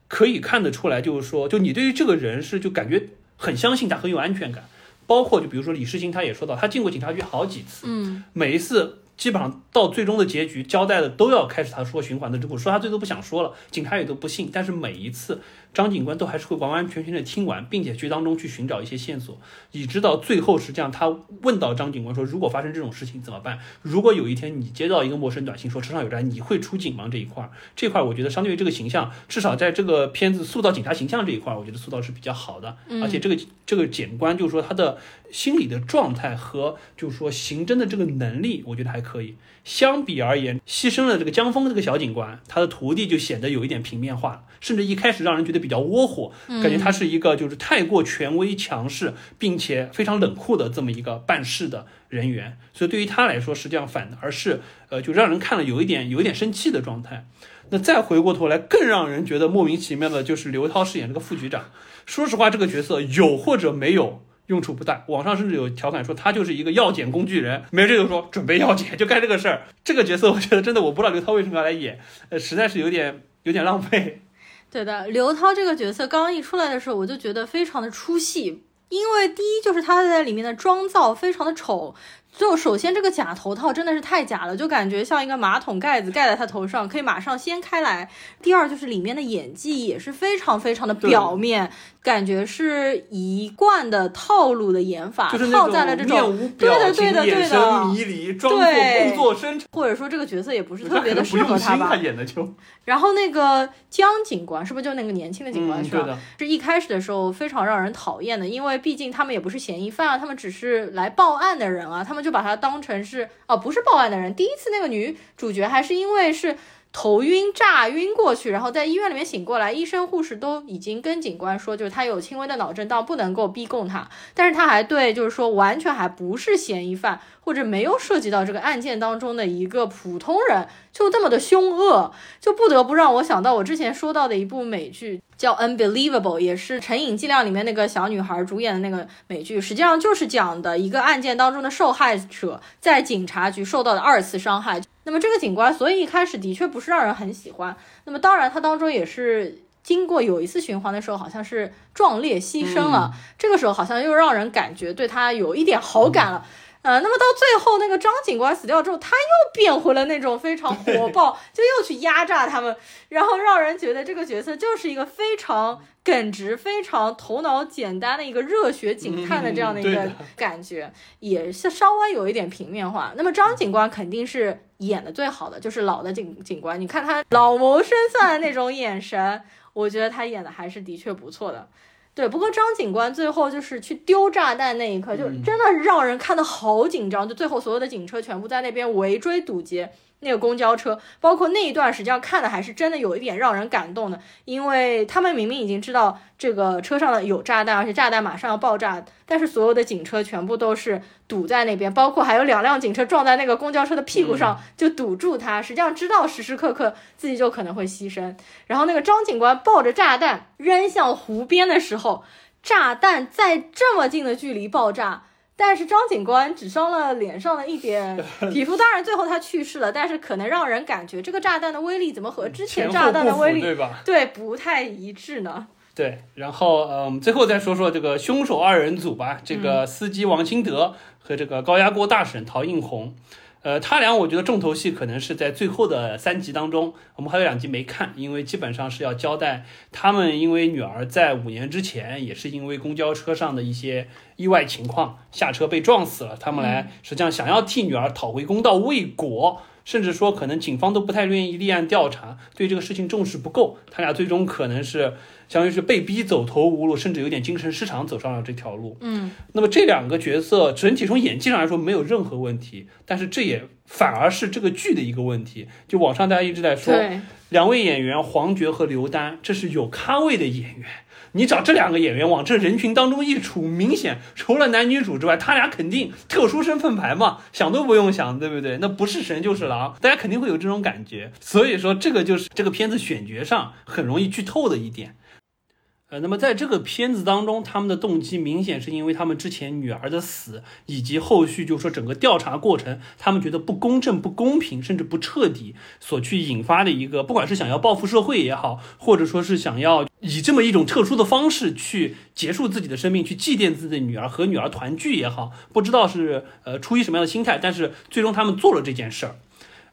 可以看得出来，就是说，就你对于这个人是就感觉很相信他，很有安全感。包括就比如说李世清，他也说到，他进过警察局好几次，嗯，每一次。基本上到最终的结局交代的都要开始他说循环的这部，说他最多不想说了，警察也都不信。但是每一次张警官都还是会完完全全的听完，并且去当中去寻找一些线索，以直到最后实际上他问到张警官说，如果发生这种事情怎么办？如果有一天你接到一个陌生短信说车上有人，你会出警吗？这一块儿，这块儿我觉得相对于这个形象，至少在这个片子塑造警察形象这一块儿，我觉得塑造是比较好的。而且这个这个警官就是说他的心理的状态和就是说刑侦的这个能力，我觉得还可以。相比而言，牺牲了这个江峰这个小警官，他的徒弟就显得有一点平面化，甚至一开始让人觉得比较窝火，感觉他是一个就是太过权威强势，并且非常冷酷的这么一个办事的人员。所以对于他来说，实际上反而是呃，就让人看了有一点有一点生气的状态。那再回过头来，更让人觉得莫名其妙的就是刘涛饰演这个副局长。说实话，这个角色有或者没有。用处不大，网上甚至有调侃说他就是一个药检工具人，没事就说准备药检就干这个事儿。这个角色我觉得真的我不知道刘涛为什么要来演，呃，实在是有点有点浪费。对的，刘涛这个角色刚刚一出来的时候，我就觉得非常的出戏，因为第一就是他在里面的妆造非常的丑。就首先这个假头套真的是太假了，就感觉像一个马桶盖子盖在他头上，可以马上掀开来。第二就是里面的演技也是非常非常的表面，感觉是一贯的套路的演法，套在了这种对的对的对的迷离，装作工作深沉，或者说这个角色也不是特别的适合他吧。演的就。然后那个江警官是不是就那个年轻的警官是吧？是一开始的时候非常让人讨厌的，因为毕竟他们也不是嫌疑犯啊，他们只是来报案的人啊，他们。就把他当成是哦，不是报案的人。第一次那个女主角还是因为是头晕炸晕过去，然后在医院里面醒过来，医生护士都已经跟警官说，就是他有轻微的脑震荡，不能够逼供他，但是他还对就是说完全还不是嫌疑犯，或者没有涉及到这个案件当中的一个普通人，就这么的凶恶，就不得不让我想到我之前说到的一部美剧叫《Unbelievable》，也是《成瘾剂量》里面那个小女孩主演的那个美剧，实际上就是讲的一个案件当中的受害者在警察局受到的二次伤害。那么这个警官，所以一开始的确不是让人很喜欢。那么当然，他当中也是经过有一次循环的时候，好像是壮烈牺牲了。这个时候好像又让人感觉对他有一点好感了。呃，那么到最后那个张警官死掉之后，他又变回了那种非常火爆，就又去压榨他们，然后让人觉得这个角色就是一个非常耿直、非常头脑简单的一个热血警探的这样的一个感觉，也是稍微有一点平面化。那么张警官肯定是演的最好的，就是老的警警官，你看他老谋深算的那种眼神，我觉得他演的还是的确不错的。对，不过张警官最后就是去丢炸弹那一刻，就真的让人看的好紧张。就最后所有的警车全部在那边围追堵截。那个公交车，包括那一段，实际上看的还是真的有一点让人感动的，因为他们明明已经知道这个车上的有炸弹，而且炸弹马上要爆炸，但是所有的警车全部都是堵在那边，包括还有两辆警车撞在那个公交车的屁股上，就堵住它。实际上知道时时刻刻自己就可能会牺牲。然后那个张警官抱着炸弹扔向湖边的时候，炸弹在这么近的距离爆炸。但是张警官只伤了脸上的一点 皮肤，当然最后他去世了。但是可能让人感觉这个炸弹的威力怎么和之前炸弹的威力对吧？对，不太一致呢。对，然后呃，我们最后再说说这个凶手二人组吧，这个司机王清德和这个高压锅大婶陶映红。呃，他俩我觉得重头戏可能是在最后的三集当中，我们还有两集没看，因为基本上是要交代他们因为女儿在五年之前也是因为公交车上的一些意外情况下车被撞死了，他们来实际上想要替女儿讨回公道未果，甚至说可能警方都不太愿意立案调查，对这个事情重视不够，他俩最终可能是。相当于是被逼走投无路，甚至有点精神失常，走上了这条路。嗯，那么这两个角色整体从演技上来说没有任何问题，但是这也反而是这个剧的一个问题。就网上大家一直在说，两位演员黄觉和刘丹，这是有咖位的演员。你找这两个演员往这人群当中一杵，明显除了男女主之外，他俩肯定特殊身份牌嘛，想都不用想，对不对？那不是神就是狼，大家肯定会有这种感觉。所以说，这个就是这个片子选角上很容易剧透的一点。呃，那么在这个片子当中，他们的动机明显是因为他们之前女儿的死，以及后续就是说整个调查过程，他们觉得不公正、不公平，甚至不彻底，所去引发的一个，不管是想要报复社会也好，或者说是想要以这么一种特殊的方式去结束自己的生命，去祭奠自己的女儿和女儿团聚也好，不知道是呃出于什么样的心态，但是最终他们做了这件事儿。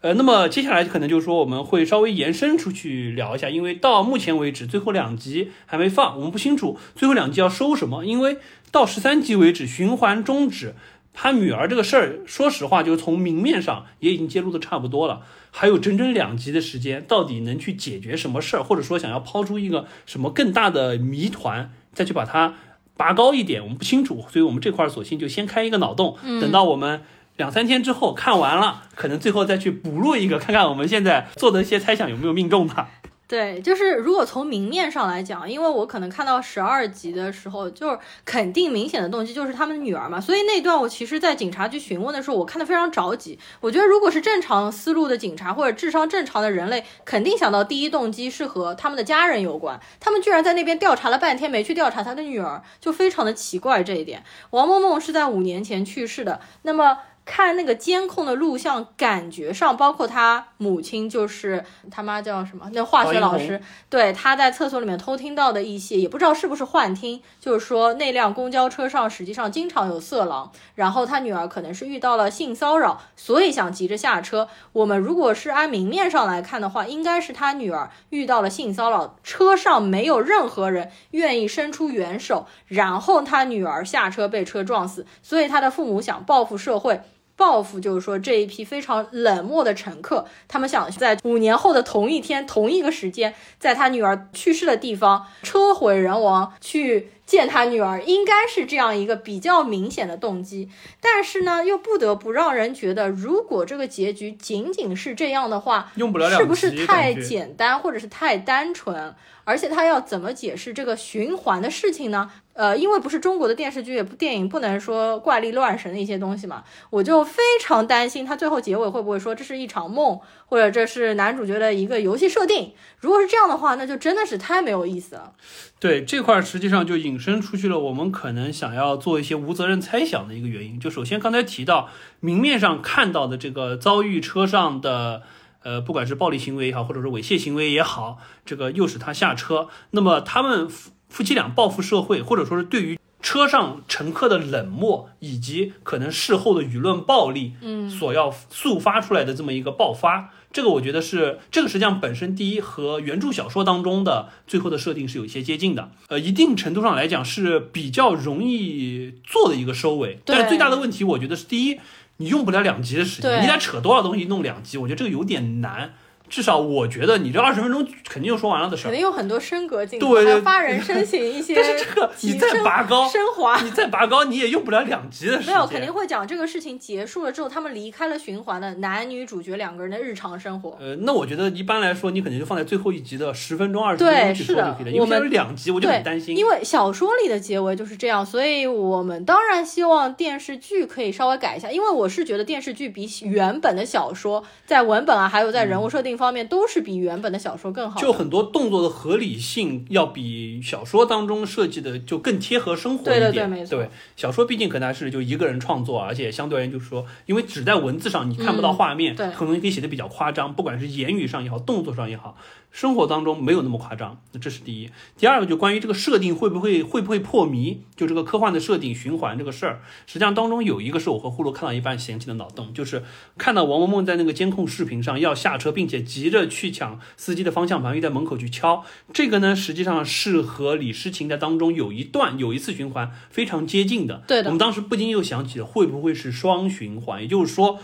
呃，那么接下来可能就是说我们会稍微延伸出去聊一下，因为到目前为止最后两集还没放，我们不清楚最后两集要收什么。因为到十三集为止循环终止，他女儿这个事儿，说实话就是从明面上也已经揭露的差不多了，还有整整两集的时间，到底能去解决什么事儿，或者说想要抛出一个什么更大的谜团，再去把它拔高一点，我们不清楚，所以我们这块儿索性就先开一个脑洞，等到我们。两三天之后看完了，可能最后再去补录一个，看看我们现在做的一些猜想有没有命中吧。对，就是如果从明面上来讲，因为我可能看到十二集的时候，就是肯定明显的动机就是他们的女儿嘛，所以那段我其实，在警察局询问的时候，我看的非常着急。我觉得如果是正常思路的警察或者智商正常的人类，肯定想到第一动机是和他们的家人有关。他们居然在那边调查了半天，没去调查他的女儿，就非常的奇怪这一点。王梦梦是在五年前去世的，那么。看那个监控的录像，感觉上包括他母亲，就是他妈叫什么？那化学老师，对，他在厕所里面偷听到的一些，也不知道是不是幻听，就是说那辆公交车上实际上经常有色狼，然后他女儿可能是遇到了性骚扰，所以想急着下车。我们如果是按明面上来看的话，应该是他女儿遇到了性骚扰，车上没有任何人愿意伸出援手，然后他女儿下车被车撞死，所以他的父母想报复社会。报复就是说这一批非常冷漠的乘客，他们想在五年后的同一天、同一个时间，在他女儿去世的地方车毁人亡，去见他女儿，应该是这样一个比较明显的动机。但是呢，又不得不让人觉得，如果这个结局仅仅是这样的话，用不了两是不是太简单，或者是太单纯？而且他要怎么解释这个循环的事情呢？呃，因为不是中国的电视剧也不电影，不能说怪力乱神的一些东西嘛，我就非常担心他最后结尾会不会说这是一场梦，或者这是男主角的一个游戏设定。如果是这样的话，那就真的是太没有意思了。对这块实际上就引申出去了，我们可能想要做一些无责任猜想的一个原因。就首先刚才提到明面上看到的这个遭遇车上的。呃，不管是暴力行为也好，或者是猥亵行为也好，这个诱使他下车。那么他们夫夫妻俩报复社会，或者说是对于车上乘客的冷漠，以及可能事后的舆论暴力，嗯，所要速发出来的这么一个爆发，这个我觉得是这个实际上本身第一和原著小说当中的最后的设定是有一些接近的，呃，一定程度上来讲是比较容易做的一个收尾。但是最大的问题，我觉得是第一，你用不了两集的时间，你得扯多少东西弄两集，我觉得这个有点难。至少我觉得你这二十分钟肯定就说完了的事儿。肯定有很多升格镜头，对对还有发人深省一些 但是这个 你再拔高，升华。你再拔高，你也用不了两集的时间。没有，肯定会讲这个事情结束了之后，他们离开了循环的男女主角两个人的日常生活。呃，那我觉得一般来说，你肯定就放在最后一集的十分钟、二十分钟去说就可以了。因为两集，我就很担心。因为小说里的结尾就是这样，所以我们当然希望电视剧可以稍微改一下。因为我是觉得电视剧比原本的小说在文本啊，还有在人物设定方面，都是比原本的小说更好。就很多动作的合理性要比小说当中设计的就更贴合生活一点。对对没错小说毕竟可能还是就一个人创作，而且相对而言就是说，因为只在文字上你看不到画面，嗯对很容易可以写的比较夸张，不管是言语上也好，动作上也好，生活当中没有那么夸张。那这是第一。第二个就关于这个设定会不会会不会破迷，就这个科幻的设定循环这个事儿，实际上当中有一个是我和呼噜看到一半嫌弃的脑洞，就是看到王萌萌在那个监控视频上要下车，并且急着去抢司机的方向盘，又在门口去敲。这个呢，实际上是和李诗情在当中有一段有一次循环非常接近的。对的我们当时不禁又想起了会不会是双循环，也就是说。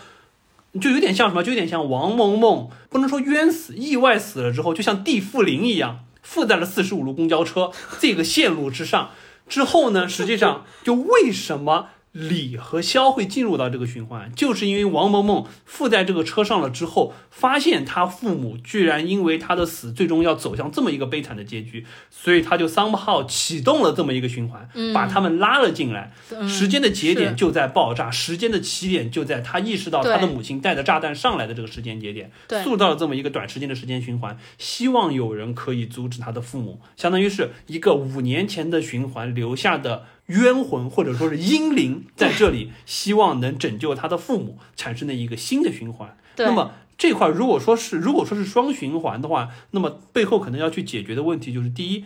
就有点像什么，就有点像王萌萌，不能说冤死，意外死了之后，就像地缚灵一样，附在了四十五路公交车这个线路之上。之后呢，实际上就为什么李和肖会进入到这个循环，就是因为王萌萌附在这个车上了之后，发现他父母居然因为他的死，最终要走向这么一个悲惨的结局，所以他就 somehow 启动了这么一个循环，把他们拉了进来。嗯时间的节点就在爆炸，时间的起点就在他意识到他的母亲带着炸弹上来的这个时间节点，塑造了这么一个短时间的时间循环，希望有人可以阻止他的父母，相当于是一个五年前的循环留下的冤魂或者说是阴灵在这里，希望能拯救他的父母，产生的一个新的循环。那么这块如果说是如果说是双循环的话，那么背后可能要去解决的问题就是第一。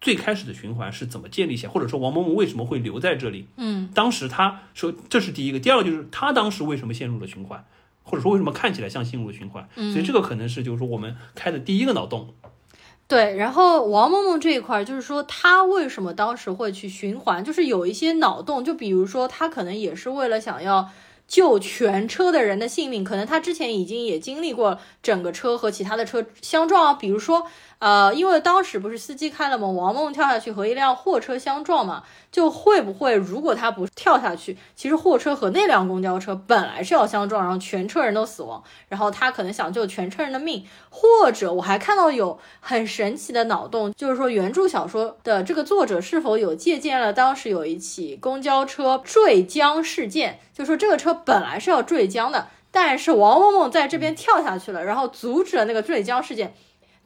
最开始的循环是怎么建立起来，或者说王萌萌为什么会留在这里？嗯，当时他说这是第一个，第二个就是他当时为什么陷入了循环，或者说为什么看起来像陷入了循环？嗯所以这个可能是就是说我们开的第一个脑洞。对，然后王梦梦这一块儿，就是说她为什么当时会去循环，就是有一些脑洞，就比如说她可能也是为了想要救全车的人的性命，可能她之前已经也经历过整个车和其他的车相撞啊，比如说呃，因为当时不是司机开了吗，王梦跳下去和一辆货车相撞嘛，就会不会如果他不跳下去，其实货车和那辆公交车本来是要相撞，然后全车人都死亡，然后他可能想救全车人的命，或者我还看到有很神奇的脑洞，就是说原著小说的这个作者是否有借鉴了当时有一起公交车坠江事件，就说这个车本来是要坠江的，但是王梦梦在这边跳下去了，然后阻止了那个坠江事件。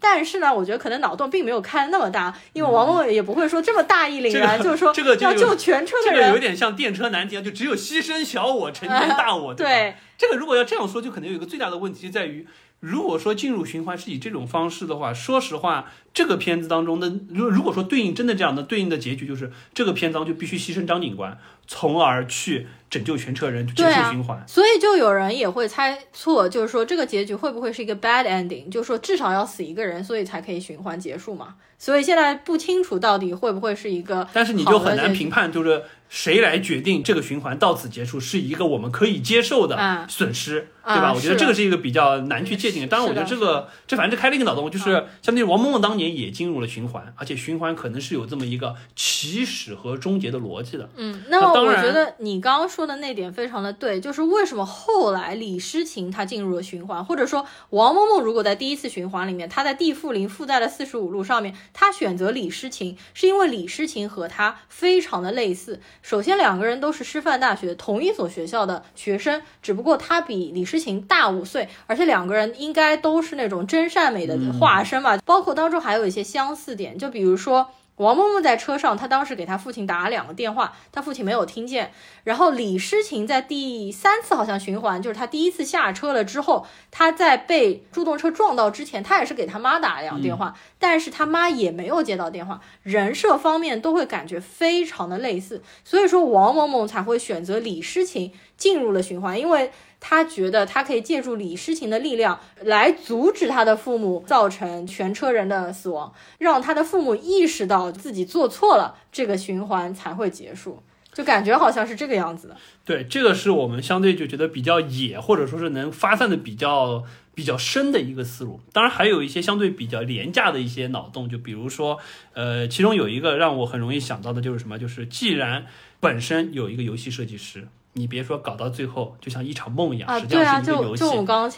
但是呢，我觉得可能脑洞并没有开那么大，因为王萌萌也不会说这么大义凛然，就是说要这个就有救全车这个有。点像电车难题啊，就只有牺牲小我，成全大我。吧对，这个如果要这样说，就可能有一个最大的问题在于，如果说进入循环是以这种方式的话，说实话，这个片子当中的，如如果说对应真的这样的对应的结局，就是这个片当就必须牺牲张警官，从而去拯救全车人，就结束循环。所以就有人也会猜错，就是说这个结局会不会是一个 bad ending，就是说至少要死一个人，所以才可以循环结束嘛。所以现在不清楚到底会不会是一个，但是你就很难评判，就是谁来决定这个循环到此结束是一个我们可以接受的啊损失，啊对吧？我觉得这个是一个比较难去界定的。当然，我觉得这个这反正这开了一个脑洞，就是相当于王梦梦当年年也进入了循环，而且循环可能是有这么一个起始和终结的逻辑的。嗯，那我觉得你刚刚说的那点非常的对，就是为什么后来李诗情她进入了循环，或者说王梦梦如果在第一次循环里面，她在地缚灵附带了四十五路上面，她选择李诗情，是因为李诗情和她非常的类似。首先，两个人都是师范大学同一所学校的学生，只不过他比李诗情大五岁，而且两个人应该都是那种真善美的化身吧，包括当中还有一些相似点，就比如说。王某某在车上，她当时给她父亲打了两个电话，她父亲没有听见。然后李诗情在第三次好像循环，就是她第一次下车了之后，她在被助动车撞到之前，她也是给她妈打了两个电话，但是她妈也没有接到电话。人设方面都会感觉非常的类似，所以说王萌萌才会选择李诗情进入了循环，因为。他觉得他可以借助李诗情的力量来阻止他的父母造成全车人的死亡，让他的父母意识到自己做错了，这个循环才会结束。就感觉好像是这个样子的。对，这个是我们相对就觉得比较野，或者说是能发散的比较比较深的一个思路。当然，还有一些相对比较廉价的一些脑洞，就比如说，呃，其中有一个让我很容易想到的就是什么，就是既然本身有一个游戏设计师。你别说搞到最后就像一场梦一样，啊，实际上是一个游戏，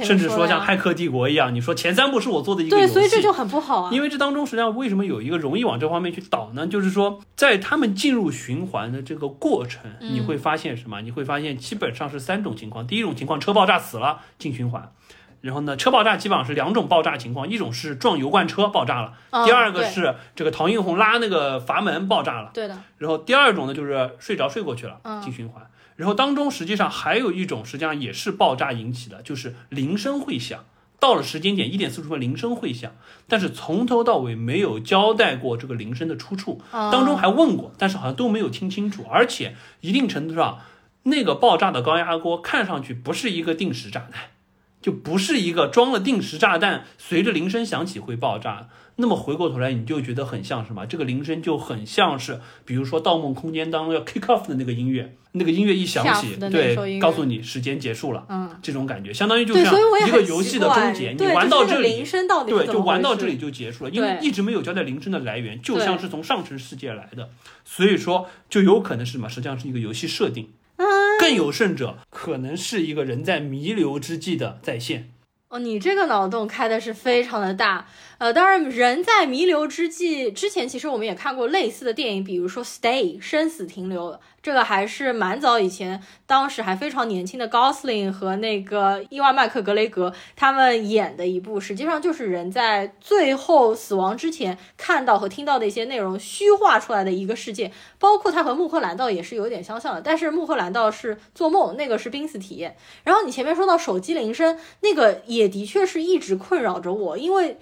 甚至说像《骇客帝国》一样，你说前三部是我做的一个，游戏，所以这就很不好啊。因为这当中实际上为什么有一个容易往这方面去倒呢？就是说，在他们进入循环的这个过程，嗯你会发现什么？你会发现基本上是三种情况。第一种情况，车爆炸死了进循环。然后呢，车爆炸基本上是两种爆炸情况，一种是撞油罐车爆炸了，嗯第二个是这个唐映红拉那个阀门爆炸了，对的，然后第二种呢就是睡着睡过去了嗯进循环。然后当中实际上还有一种，实际上也是爆炸引起的，就是铃声会响。到了时间点一点四十分，铃声会响，但是从头到尾没有交代过这个铃声的出处，嗯当中还问过，但是好像都没有听清楚，而且一定程度上，那个爆炸的高压锅看上去不是一个定时炸弹，就不是一个装了定时炸弹，随着铃声响起会爆炸。那么回过头来，你就觉得很像什么？这个铃声就很像是，比如说《盗梦空间》当中要 kick off 的那个音乐，那个音乐一响起对，告诉你时间结束了，嗯，这种感觉相当于就对，像一个游戏的终结，你玩到这里对，就玩到这里就结束了，因为一直没有交代铃声的来源，就像是从上层世界来的，所以说就有可能是什么？实际上是一个游戏设定。嗯更有甚者，可能是一个人在弥留之际的再现。哦，你这个脑洞开的是非常的大。呃，当然，人在弥留之际，之前其实我们也看过类似的电影，比如说《Stay》生死停留，这个还是蛮早以前，当时还非常年轻的高斯林和那个伊万麦克格雷格他们演的一部，实际上就是人在最后死亡之前看到和听到的一些内容虚化出来的一个世界，包括他和穆赫兰道也是有点相像的，但是穆赫兰道是做梦，那个是濒死体验。然后你前面说到手机铃声，那个也的确是一直困扰着我，因为。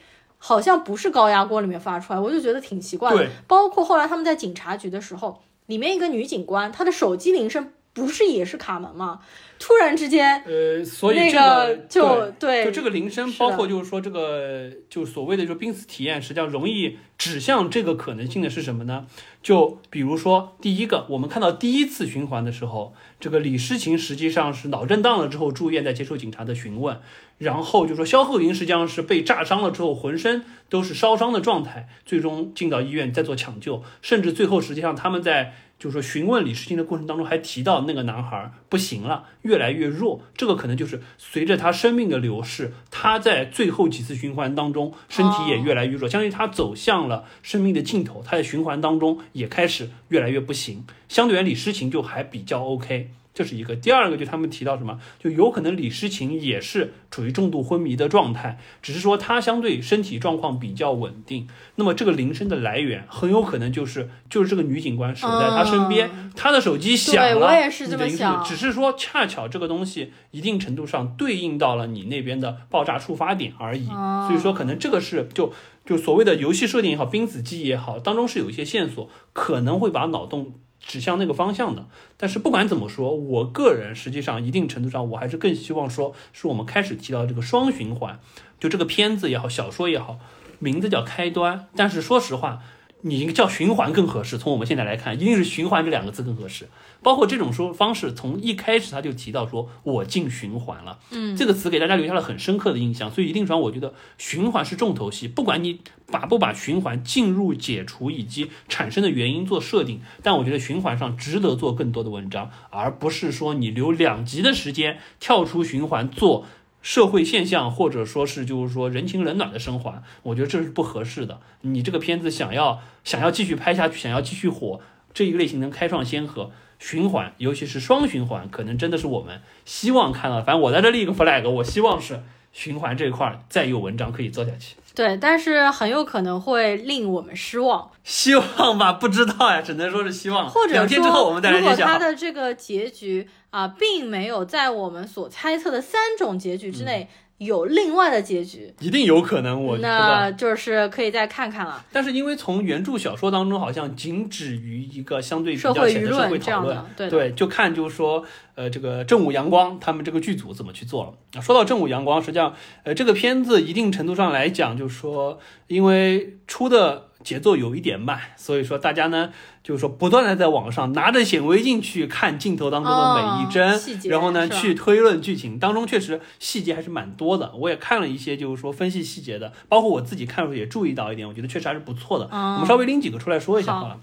好像不是高压锅里面发出来，我就觉得挺奇怪的。包括后来他们在警察局的时候，里面一个女警官，她的手机铃声不是也是卡门吗？突然之间，呃，所以这个就对，对就这个铃声，包括就是说这个，就所谓的就濒死体验，实际上容易指向这个可能性的是什么呢？就比如说第一个，我们看到第一次循环的时候，这个李诗情实际上是脑震荡了之后住院，在接受警察的询问，然后就说肖鹤云实际上是被炸伤了之后，浑身都是烧伤的状态，最终进到医院再做抢救，甚至最后实际上他们在。就是说，询问李诗情的过程当中，还提到那个男孩不行了，越来越弱。这个可能就是随着他生命的流逝，他在最后几次循环当中，身体也越来越弱，相当于他走向了生命的尽头。他在循环当中也开始越来越不行。相对于李诗情就还比较 OK，这是一个。第二个就他们提到什么，就有可能李诗情也是处于重度昏迷的状态，只是说他相对身体状况比较稳定。那么这个铃声的来源很有可能就是就是这个女警官守在他身边，她的手机响了，对我也是这么想只是说恰巧这个东西一定程度上对应到了你那边的爆炸触发点而已。哦所以说可能这个是就就所谓的游戏设定也好，濒死记忆也好，当中是有一些线索可能会把脑洞。指向那个方向的，但是不管怎么说，我个人实际上一定程度上，我还是更希望说，是我们开始提到这个双循环，就这个片子也好，小说也好，名字叫开端。但是说实话，你应该叫循环更合适。从我们现在来看，一定是循环这两个字更合适。包括这种说方式，从一开始他就提到说我进循环了，嗯，这个词给大家留下了很深刻的印象。所以一定程度上，我觉得循环是重头戏。不管你把不把循环进入、解除以及产生的原因做设定，但我觉得循环上值得做更多的文章，而不是说你留两集的时间跳出循环做。社会现象，或者说是就是说人情冷暖的升华，我觉得这是不合适的。你这个片子想要想要继续拍下去，想要继续火，这一个类型能开创先河，循环，尤其是双循环，可能真的是我们希望看到。反正我在这立一个 flag，我希望是循环这一块再有文章可以做下去。对，但是很有可能会令我们失望。希望吧，不知道呀，只能说是希望。或者两天之后我们再来如果揭晓。它的这个结局啊，并没有在我们所猜测的三种结局之内有另外的结局，一定有可能，我觉那得。就是可以再看看了。但是因为从原著小说当中，好像仅止于一个相对比较浅的社会讨论的，，对的就看就是说，呃，这个正午阳光他们这个剧组怎么去做了。啊说到正午阳光，实际上，呃，这个片子一定程度上来讲，就是说，因为出的节奏有一点慢，所以说大家呢，就是说不断的在网上拿着显微镜去看镜头当中的每一帧，然后呢去推论剧情，当中确实细节还是蛮多的。我也看了一些，就是说分析细节的，包括我自己看的时候也注意到一点，我觉得确实还是不错的。嗯我们稍微拎几个出来说一下好好了。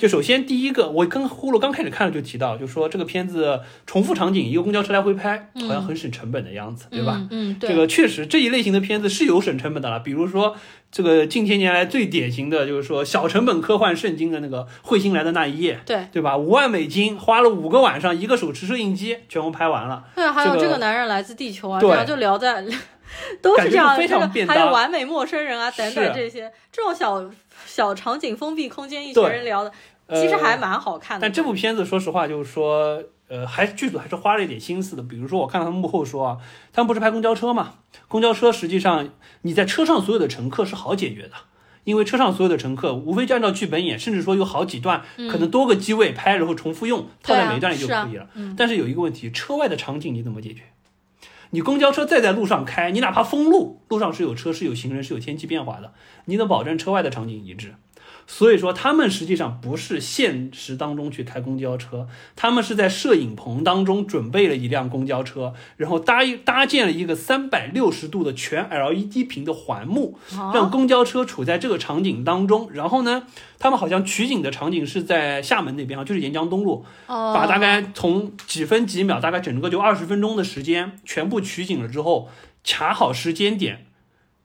就首先第一个，我跟呼噜刚开始看了就提到，就说这个片子重复场景，一个公交车来回拍，好像很省成本的样子，对吧？嗯？嗯，对。这个确实这一类型的片子是有省成本的了，比如说这个近些年来最典型的就是说小成本科幻圣经的那个彗星来的那一夜，对对吧？五万美金花了五个晚上，一个手持摄影机全部拍完了。对啊，还有这个这个男人来自地球啊，对这样就聊在，都是这样。非常这便当个还有完美陌生人啊等等这些，这种小小场景封闭空间，一群人聊的，呃其实还蛮好看的。但这部片子，说实话，就是说，呃，还剧组还是花了一点心思的。比如说，我看他们幕后说啊，他们不是拍公交车嘛？公交车实际上你在车上所有的乘客是好解决的，因为车上所有的乘客无非就按照剧本演，甚至说有好几段，可能多个机位拍，然后重复用，套在每一段里就可以了。嗯但是有一个问题，车外的场景你怎么解决？你公交车再在路上开，你哪怕封路，路上是有车、是有行人、是有天气变化的，你能保证车外的场景一致？所以说，他们实际上不是现实当中去开公交车，他们是在摄影棚当中准备了一辆公交车，然后搭一搭建了一个三百六十度的全 LED 屏的环幕，哦让公交车处在这个场景当中。然后呢，他们好像取景的场景是在厦门那边啊，就是沿江东路，哦，把大概从几分几秒，大概整个就二十分钟的时间，全部取景了之后，卡好时间点，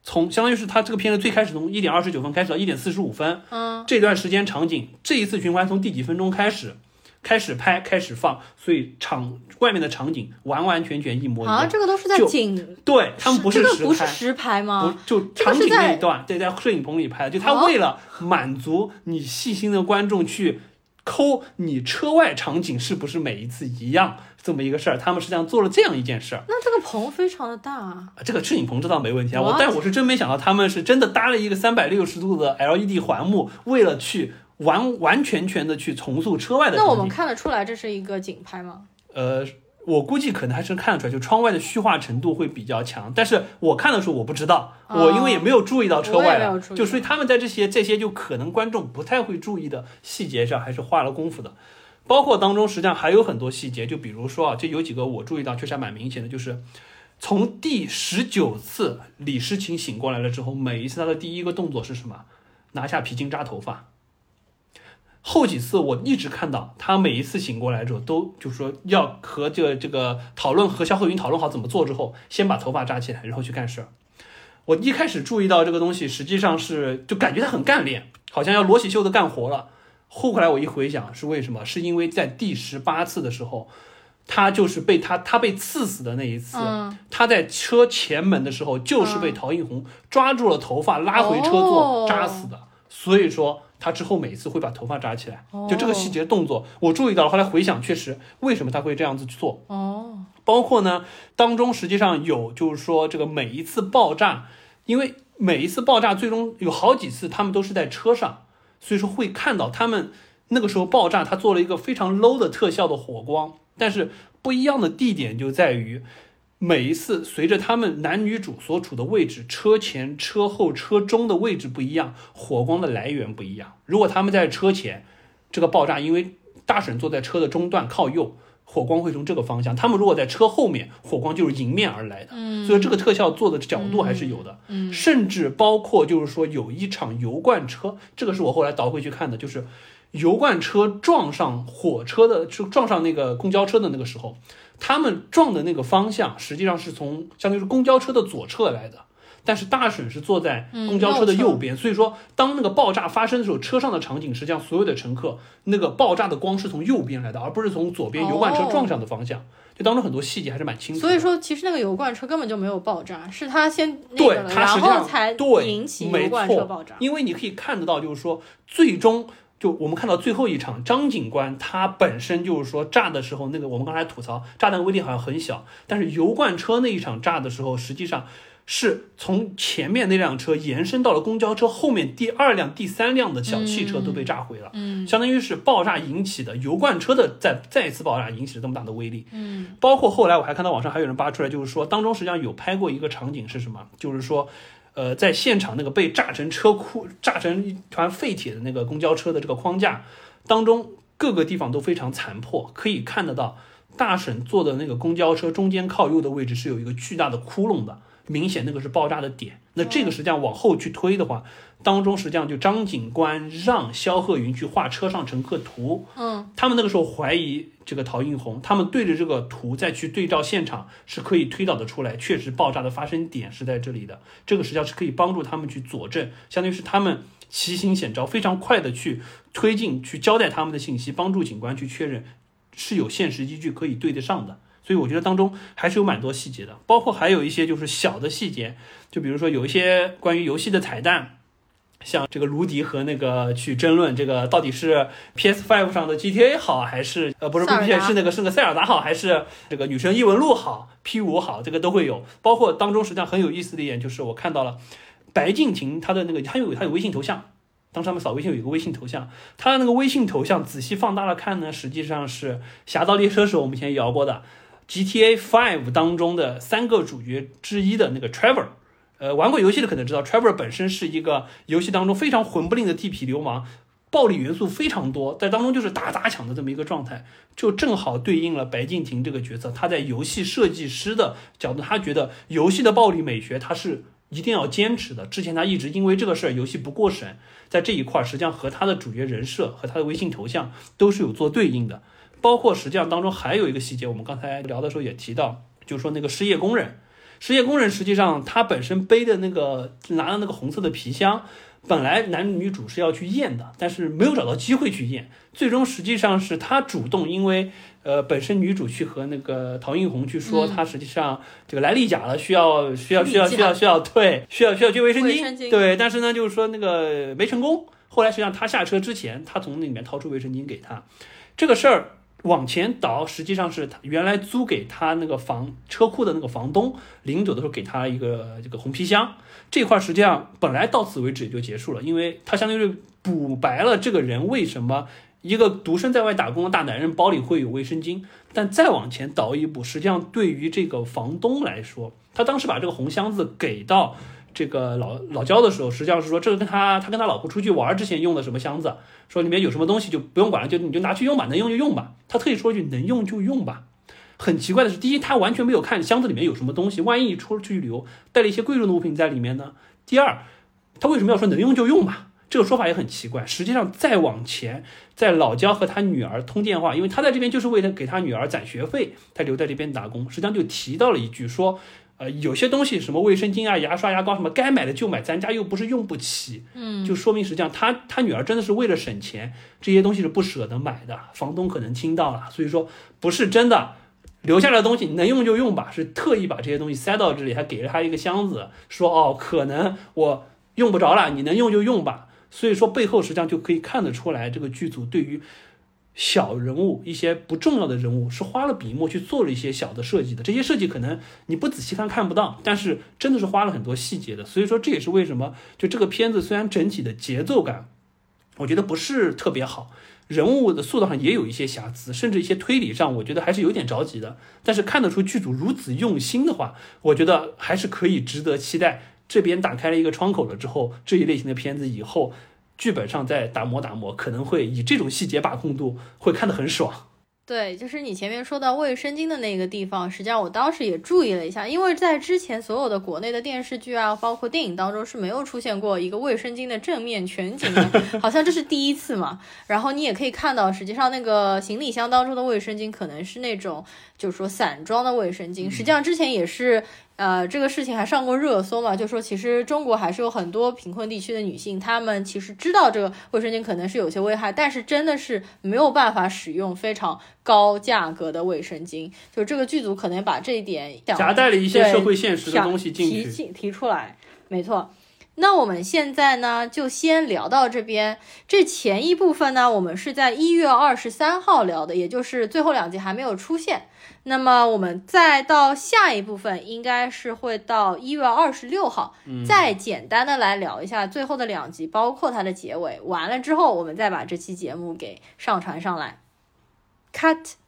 从相当于是他这个片子最开始从一点二十九分开始到一点四十五分，嗯，这段时间场景，这一次循环从第几分钟开始，开始拍，开始放，所以场外面的场景完完全全一模一样。啊，这个都是在就景，对他们不是实拍。不是实拍不吗？就场景那一段，对，在摄影棚里拍的，就他哦为了满足你细心的观众去抠你车外场景是不是每一次一样这么一个事儿，他们实际上做了这样一件事儿。那这个棚非常的大啊，啊这个摄影棚这倒没问题啊，我但我是真没想到他们是真的搭了一个三百六十度的 LED 环幕，为了去完完全全的去重塑车外的。那我们看得出来这是一个景拍吗？呃，我估计可能还是看得出来，就窗外的虚化程度会比较强。但是我看的时候我不知道，哦我因为也没有注意到车外就所以他们在这些这些就可能观众不太会注意的细节上还是花了功夫的。包括当中实际上还有很多细节，就比如说啊，这有几个我注意到确实还蛮明显的，就是从第十九次李诗情醒过来了之后，每一次他的第一个动作是什么？拿下皮筋扎头发。后几次我一直看到他每一次醒过来之后，都就是说要和这个这个讨论和肖鹤云讨论好怎么做之后，先把头发扎起来，然后去干事儿。我一开始注意到这个东西，实际上是就感觉他很干练，好像要裸洗袖子干活了。后来我一回想，是为什么？是因为在第十八次的时候，他就是被他他被刺死的那一次，嗯他在车前门的时候，就是被陶映红抓住了头发拉回车座哦扎死的。所以说他之后每次会把头发扎起来，哦就这个细节动作我注意到了。后来回想，确实为什么他会这样子去做？哦，包括呢，当中实际上有就是说这个每一次爆炸，因为每一次爆炸最终有好几次他们都是在车上，所以说会看到他们那个时候爆炸，他做了一个非常 low 的特效的火光，但是不一样的地点就在于。每一次随着他们男女主所处的位置，车前、车后、车中的位置不一样，火光的来源不一样。如果他们在车前，这个爆炸，因为大婶坐在车的中段靠右，火光会从这个方向；他们如果在车后面，火光就是迎面而来的。嗯，所以这个特效做的角度还是有的。嗯，甚至包括就是说有一场油罐车，这个是我后来倒回去看的，就是油罐车撞上火车的，就撞上那个公交车的那个时候，他们撞的那个方向实际上是从相当于是公交车的左侧来的。但是大婶是坐在公交车的右边，所以说当那个爆炸发生的时候，车上的场景实际上所有的乘客那个爆炸的光是从右边来的，而不是从左边油罐车撞上的方向。就当中很多细节还是蛮清楚的。所以说，其实那个油罐车根本就没有爆炸，是他先那对然实际上后才对引起油罐车爆炸。因为你可以看得到，就是说最终。就我们看到最后一场，张警官他本身就是说炸的时候，那个我们刚才吐槽炸弹威力好像很小，但是油罐车那一场炸的时候，实际上是从前面那辆车延伸到了公交车后面第二辆、第三辆的小汽车都被炸毁了，嗯相当于是爆炸引起的油罐车的再再一次爆炸引起了这么大的威力。嗯包括后来我还看到网上还有人扒出来，就是说当中实际上有拍过一个场景是什么？就是说，呃，在现场那个被炸成车库、炸成一团废铁的那个公交车的这个框架当中，各个地方都非常残破，可以看得到大婶坐的那个公交车中间靠右的位置是有一个巨大的窟窿的，明显那个是爆炸的点。那这个实际上往后去推的话，当中实际上就张警官让肖鹤云去画车上乘客图，嗯他们那个时候怀疑这个陶映红，他们对着这个图再去对照现场，是可以推导的出来，确实爆炸的发生点是在这里的。这个实际上是可以帮助他们去佐证，相当于是他们奇形险招，非常快的去推进、去交代他们的信息，帮助警官去确认是有现实依据可以对得上的。所以我觉得当中还是有蛮多细节的，包括还有一些就是小的细节，就比如说有一些关于游戏的彩蛋，像这个卢迪和那个去争论这个到底是 PS5 上的 GTA 好，还是呃不是不是是那个是那个塞尔达好，还是这个女神异闻录好 P5 好，这个都会有。包括当中实际上很有意思的一点就是我看到了白敬亭他的那个他有他有微信头像。当时他们扫微信有一个微信头像，他的那个微信头像仔细放大了看呢，实际上是《侠盗猎车手》我们以前聊过的 GTA Five 当中的三个主角之一的那个 Trevor。呃，玩过游戏的可能知道，Trevor 本身是一个游戏当中非常混不吝的地痞流氓，暴力元素非常多，在当中就是打砸抢的这么一个状态，就正好对应了白敬亭这个角色。他在游戏设计师的角度，他觉得游戏的暴力美学他是一定要坚持的。之前他一直因为这个事儿游戏不过审，在这一块儿实际上和他的主角人设和他的微信头像都是有做对应的。包括实际上当中还有一个细节，我们刚才聊的时候也提到，就是说那个失业工人。失业工人实际上他本身背的那个拿的那个红色的皮箱，本来男女主是要去验的，但是没有找到机会去验，最终实际上是他主动，因为呃本身女主去和那个陶映红去说，嗯她实际上这个来例假了，需要需要需要需要需要对需要需要接卫生巾，卫生巾对，但是呢就是说那个没成功，后来实际上他下车之前，他从那里面掏出卫生巾给他，这个事儿。往前倒，实际上是他原来租给他那个房车库的那个房东临走的时候给他一个这个红皮箱，这块实际上本来到此为止也就结束了，因为他相当于补白了这个人为什么一个独身在外打工的大男人包里会有卫生巾。但再往前倒一步，实际上对于这个房东来说，他当时把这个红箱子给到这个老老焦的时候，实际上是说这个跟他他跟他老婆出去玩之前用的什么箱子，说里面有什么东西就不用管了，就你就拿去用吧，能用就用吧。他特意说一句能用就用吧。很奇怪的是，第一，他完全没有看箱子里面有什么东西，万一出去旅游带了一些贵重的物品在里面呢？第二，他为什么要说能用就用吧？这个说法也很奇怪。实际上，再往前，在老焦和他女儿通电话，因为他在这边就是为了给他女儿攒学费，他留在这边打工。实际上就提到了一句说，呃，有些东西什么卫生巾啊、牙刷、牙膏什么，该买的就买，咱家又不是用不起，嗯，就说明实际上他他女儿真的是为了省钱，这些东西是不舍得买的。房东可能听到了，所以说不是真的。留下来的东西能用就用吧，是特意把这些东西塞到这里，还给了他一个箱子，说哦，可能我用不着了，你能用就用吧。所以说背后实际上就可以看得出来，这个剧组对于小人物一些不重要的人物是花了笔墨去做了一些小的设计的。这些设计可能你不仔细看看不到，但是真的是花了很多细节的。所以说这也是为什么就这个片子虽然整体的节奏感，我觉得不是特别好。人物的塑造上也有一些瑕疵，甚至一些推理上，我觉得还是有点着急的。但是看得出剧组如此用心的话，我觉得还是可以值得期待。这边打开了一个窗口了之后，这一类型的片子以后剧本上再打磨打磨，可能会以这种细节把控度会看得很爽。对，就是你前面说到卫生巾的那个地方，实际上我当时也注意了一下，因为在之前所有的国内的电视剧啊，包括电影当中是没有出现过一个卫生巾的正面全景的，好像这是第一次嘛。然后你也可以看到，实际上那个行李箱当中的卫生巾可能是那种，就是说散装的卫生巾，实际上之前也是。呃，这个事情还上过热搜嘛？就说其实中国还是有很多贫困地区的女性，她们其实知道这个卫生巾可能是有些危害，但是真的是没有办法使用非常高价格的卫生巾。就这个剧组可能把这一点夹带了一些社会现实的东西进去，提提出来，没错。那我们现在呢，就先聊到这边。这前一部分呢，我们是在一月二十三号聊的，也就是最后两集还没有出现。那么我们再到下一部分，应该是会到一月二十六号，再简单的来聊一下最后的两集，包括它的结尾。完了之后，我们再把这期节目给上传上来。Cut。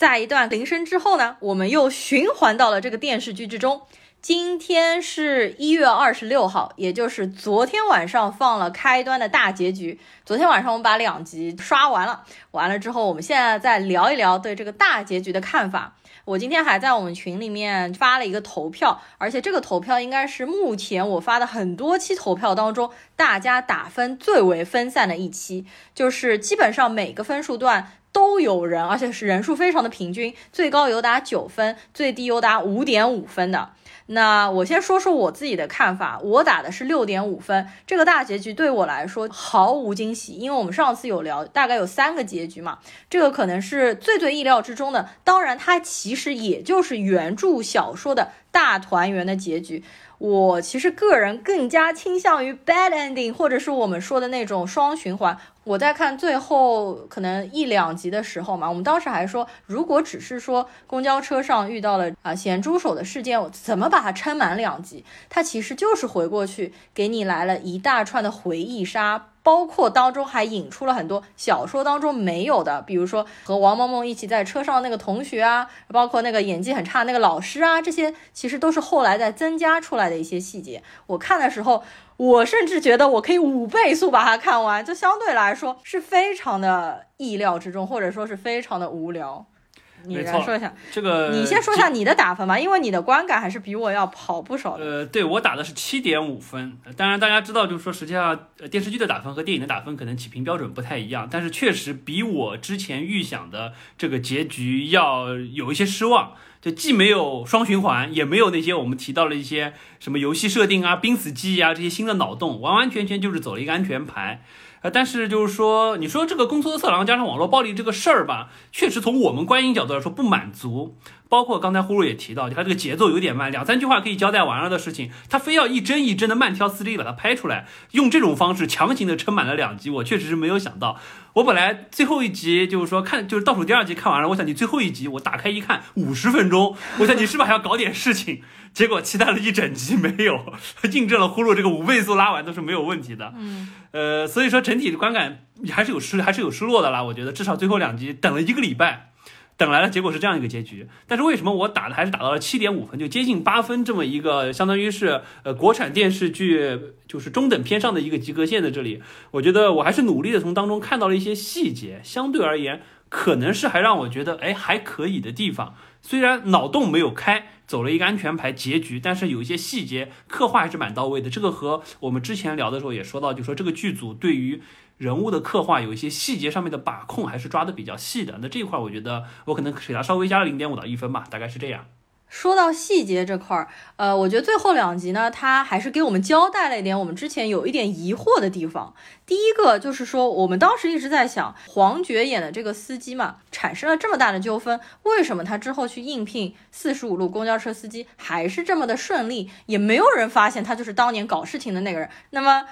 在一段铃声之后呢，我们又循环到了这个电视剧之中。今天是一月二十六号，也就是昨天晚上放了开端的大结局。昨天晚上我们把两集刷完了，完了之后，我们现在再聊一聊对这个大结局的看法。我今天还在我们群里面发了一个投票，而且这个投票应该是目前我发的很多期投票当中，大家打分最为分散的一期，就是基本上每个分数段。都有人，而且是人数非常的平均，最高有打九分，最低有打五点五分的。那我先说说我自己的看法，我打的是六点五分。这个大结局对我来说毫无惊喜，因为我们上次有聊，大概有三个结局嘛，这个可能是最最意料之中的。当然，它其实也就是原著小说的大团圆的结局。我其实个人更加倾向于 bad ending，或者是我们说的那种双循环。我在看最后可能一两集的时候嘛，我们当时还说，如果只是说公交车上遇到了啊咸猪手的事件，我怎么把它撑满两集？它其实就是回过去给你来了一大串的回忆杀。包括当中还引出了很多小说当中没有的，比如说和王萌萌一起在车上那个同学啊，包括那个演技很差那个老师啊，这些其实都是后来再增加出来的一些细节。我看的时候，我甚至觉得我可以五倍速把它看完，就相对来说是非常的意料之中，或者说是非常的无聊。你来说一下这个，你先说一下你的打分吧，因为你的观感还是比我要好不少的。呃，对我打的是七点五分。当然，大家知道，就是说，实际上电视剧的打分和电影的打分可能起评标准不太一样，但是确实比我之前预想的这个结局要有一些失望。就既没有双循环，也没有那些我们提到了一些什么游戏设定啊、濒死记忆啊这些新的脑洞，完完全全就是走了一个安全牌。呃，但是就是说，你说这个公司的色狼加上网络暴力这个事儿吧，确实从我们观影角度来说不满足。包括刚才呼噜也提到，他这个节奏有点慢，两三句话可以交代完了的事情，他非要一帧一帧的慢条斯理把它拍出来，用这种方式强行的撑满了两集，我确实是没有想到。我本来最后一集就是说看，就是倒数第二集看完了，我想你最后一集我打开一看五十分钟，我想你是不是还要搞点事情？结果期待了一整集没有，印证了呼噜这个五倍速拉完都是没有问题的。嗯，呃，所以说整体的观感还是有失还是有失落的啦。我觉得至少最后两集等了一个礼拜。等来了，结果是这样一个结局。但是为什么我打的还是打到了七点五分，就接近八分这么一个，相当于是呃国产电视剧就是中等偏上的一个及格线在这里，我觉得我还是努力的从当中看到了一些细节，相对而言可能是还让我觉得哎还可以的地方。虽然脑洞没有开，走了一个安全牌结局，但是有一些细节刻画还是蛮到位的。这个和我们之前聊的时候也说到，就说这个剧组对于。人物的刻画有一些细节上面的把控还是抓的比较细的，那这一块我觉得我可能给他稍微加了零点五到一分吧，大概是这样。说到细节这块儿，呃，我觉得最后两集呢，他还是给我们交代了一点我们之前有一点疑惑的地方。第一个就是说，我们当时一直在想，黄觉演的这个司机嘛，产生了这么大的纠纷，为什么他之后去应聘四十五路公交车司机还是这么的顺利，也没有人发现他就是当年搞事情的那个人？那么，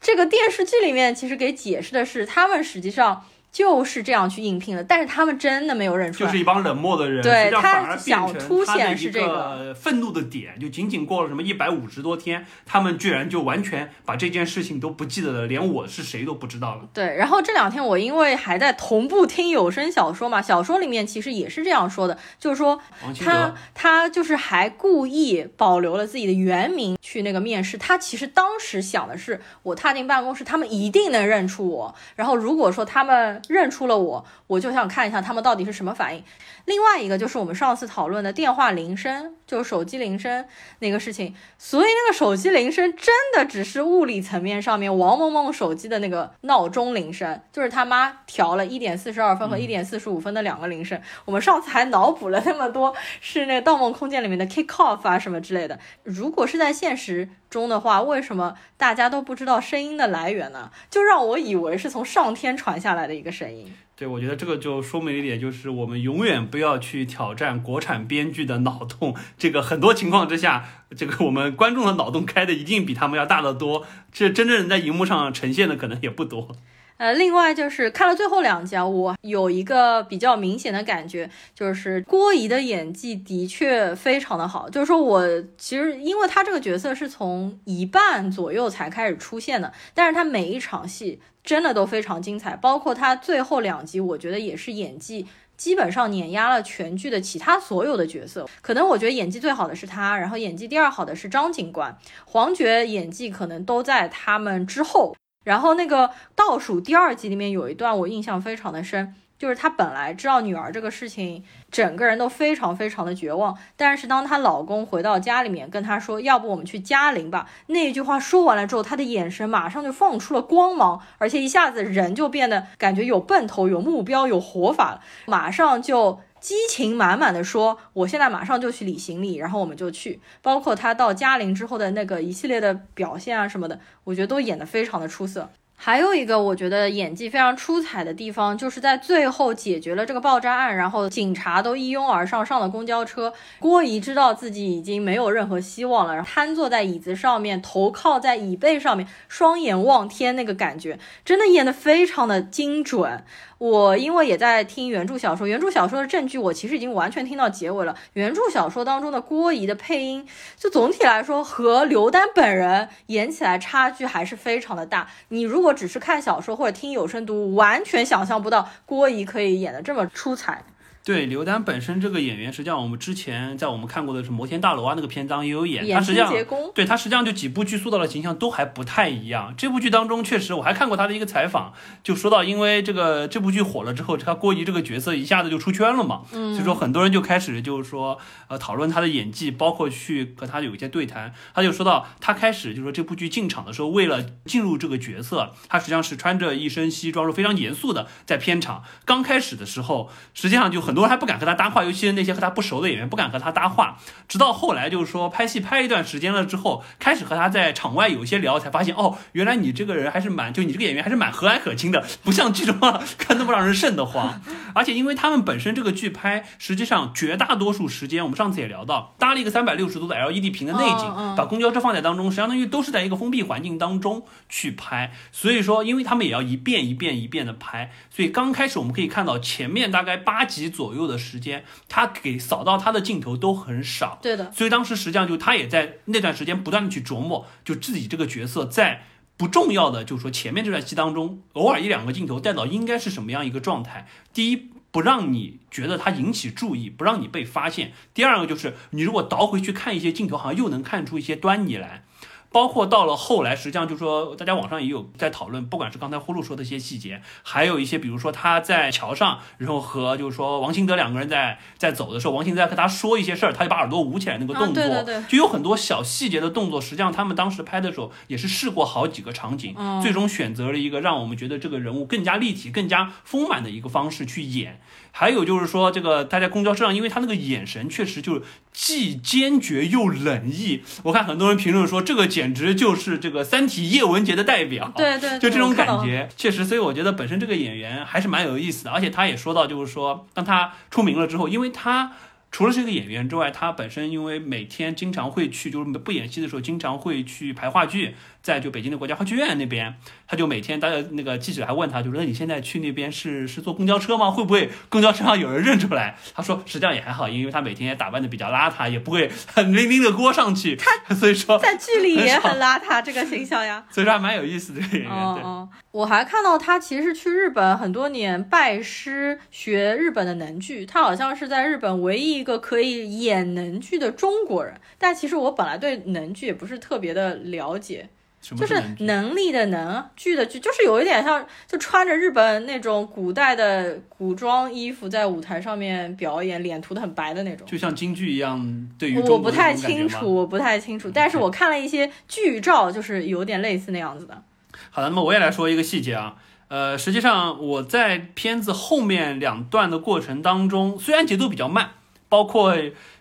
这个电视剧里面其实给解释的是，他们实际上。就是这样去应聘的，但是他们真的没有认出来，就是一帮冷漠的人。对他想凸显是这个愤怒的点，就仅仅过了什么一百五十多天，他们居然就完全把这件事情都不记得了，连我是谁都不知道了。对，然后这两天我因为还在同步听有声小说嘛，小说里面其实也是这样说的，就是说他他就是还故意保留了自己的原名去那个面试，他其实当时想的是，我踏进办公室，他们一定能认出我，然后如果说他们。认出了我，我就想看一下他们到底是什么反应。另外一个就是我们上次讨论的电话铃声，就是手机铃声那个事情。所以那个手机铃声真的只是物理层面上面王萌萌手机的那个闹钟铃声，就是他妈调了一点四十二分和一点四十五分的两个铃声。我们上次还脑补了那么多，是那《盗梦空间》里面的 kick off 啊什么之类的。如果是在现实中的话，为什么大家都不知道声音的来源呢？就让我以为是从上天传下来的一个声音。对，我觉得这个就说明一点，就是我们永远不要去挑战国产编剧的脑洞。这个很多情况之下，这个我们观众的脑洞开的一定比他们要大得多。这真正在荧幕上呈现的可能也不多。呃，另外就是看了最后两集啊，我有一个比较明显的感觉，就是郭怡的演技的确非常的好。就是说我其实因为他这个角色是从一半左右才开始出现的，但是他每一场戏真的都非常精彩，包括他最后两集，我觉得也是演技基本上碾压了全剧的其他所有的角色。可能我觉得演技最好的是他，然后演技第二好的是张警官，黄觉演技可能都在他们之后。然后那个倒数第二集里面有一段我印象非常的深，就是她本来知道女儿这个事情，整个人都非常非常的绝望。但是当她老公回到家里面跟她说，要不我们去嘉陵吧，那句话说完了之后，她的眼神马上就放出了光芒，而且一下子人就变得感觉有奔头、有目标、有活法，马上就。激情满满的说：“我现在马上就去理行李，然后我们就去。包括他到嘉陵之后的那个一系列的表现啊什么的，我觉得都演得非常的出色。还有一个我觉得演技非常出彩的地方，就是在最后解决了这个爆炸案，然后警察都一拥而上上了公交车。郭怡知道自己已经没有任何希望了，然后瘫坐在椅子上面，头靠在椅背上面，双眼望天，那个感觉真的演得非常的精准。”我因为也在听原著小说，原著小说的证据我其实已经完全听到结尾了。原著小说当中的郭怡的配音，就总体来说和刘丹本人演起来差距还是非常的大。你如果只是看小说或者听有声读物，完全想象不到郭怡可以演得这么出彩。对刘丹本身这个演员，实际上我们之前在我们看过的是《摩天大楼》啊那个篇章也有演，他实际上对他实际上就几部剧塑造的形象都还不太一样。这部剧当中确实我还看过他的一个采访，就说到因为这个这部剧火了之后，他郭怡这个角色一下子就出圈了嘛，所以说很多人就开始就是说呃讨论他的演技，包括去和他有一些对谈。他就说到他开始就说这部剧进场的时候，为了进入这个角色，他实际上是穿着一身西装，是非常严肃的在片场。刚开始的时候，实际上就很。很多人还不敢和他搭话，尤其是那些和他不熟的演员不敢和他搭话。直到后来，就是说拍戏拍一段时间了之后，开始和他在场外有一些聊，才发现哦，原来你这个人还是蛮，就你这个演员还是蛮和蔼可亲的，不像剧中 看那么让人瘆得慌。而且因为他们本身这个剧拍，实际上绝大多数时间，我们上次也聊到，搭了一个三百六十度的 LED 屏的内景，把公交车放在当中，相当于都是在一个封闭环境当中去拍。所以说，因为他们也要一遍一遍一遍的拍，所以刚开始我们可以看到前面大概八集左。左右的时间，他给扫到他的镜头都很少，对的。所以当时实际上就他也在那段时间不断的去琢磨，就自己这个角色在不重要的，就是说前面这段戏当中，偶尔一两个镜头带到应该是什么样一个状态。第一，不让你觉得他引起注意，不让你被发现；第二个就是你如果倒回去看一些镜头，好像又能看出一些端倪来。包括到了后来，实际上就是说，大家网上也有在讨论，不管是刚才呼噜说的一些细节，还有一些，比如说他在桥上，然后和就是说王兴德两个人在在走的时候，王兴德在和他说一些事儿，他就把耳朵捂起来那个动作，对对对，就有很多小细节的动作。实际上他们当时拍的时候也是试过好几个场景，嗯最终选择了一个让我们觉得这个人物更加立体、更加丰满的一个方式去演。还有就是说，这个他在公交车上，因为他那个眼神确实就是既坚决又冷意。我看很多人评论说，这个简直就是这个《三体》叶文洁的代表。对对，就这种感觉，确实。所以我觉得本身这个演员还是蛮有意思的，而且他也说到，就是说，当他出名了之后，因为他。除了是一个演员之外，他本身因为每天经常会去，就是不演戏的时候，经常会去排话剧，在就北京的国家话剧院那边，他就每天，大家那个记者还问他，就说那你现在去那边是是坐公交车吗？会不会公交车上有人认出来？他说实际上也还好，因为他每天也打扮的比较邋遢，也不会很拎拎的锅上去。他所以说在剧里也很邋遢，这个形象呀。所以说还蛮有意思的演员。哦，我还看到他其实是去日本很多年拜师学日本的能剧，他好像是在日本唯一一个可以。演能剧的中国人，但其实我本来对能剧也不是特别的了解，就是能力的能剧的剧，就是有一点像，就穿着日本那种古代的古装衣服在舞台上面表演，脸涂的很白的那种，就像京剧一样。对于我不太清楚，我不太清楚，但是我看了一些剧照，就是有点类似那样子的。好的，那么我也来说一个细节啊，呃，实际上我在片子后面两段的过程当中，虽然节奏比较慢。包括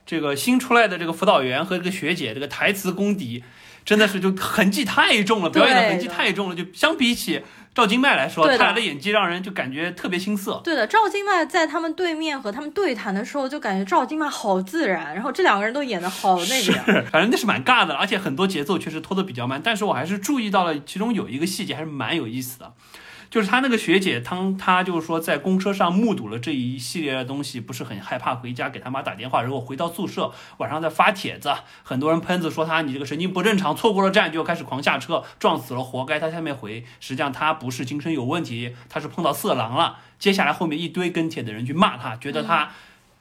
这个新出来的这个辅导员和这个学姐，这个台词功底真的是就痕迹太重了，表演的痕迹太重了。就相比起赵今麦来说，他俩的演技让人就感觉特别青涩。对的，赵今麦在他们对面和他们对谈的时候，就感觉赵今麦好自然，然后这两个人都演的好那个，反正那是蛮尬的，而且很多节奏确实拖得比较慢。但是我还是注意到了其中有一个细节，还是蛮有意思的。就是他那个学姐，当他就是说在公车上目睹了这一系列的东西，不是很害怕回家给他妈打电话，然后回到宿舍晚上再发帖子，很多人喷子说他你这个神经不正常，错过了站就开始狂下车，撞死了活该。他下面回，实际上他不是精神有问题，他是碰到色狼了。接下来后面一堆跟帖的人去骂他，觉得他。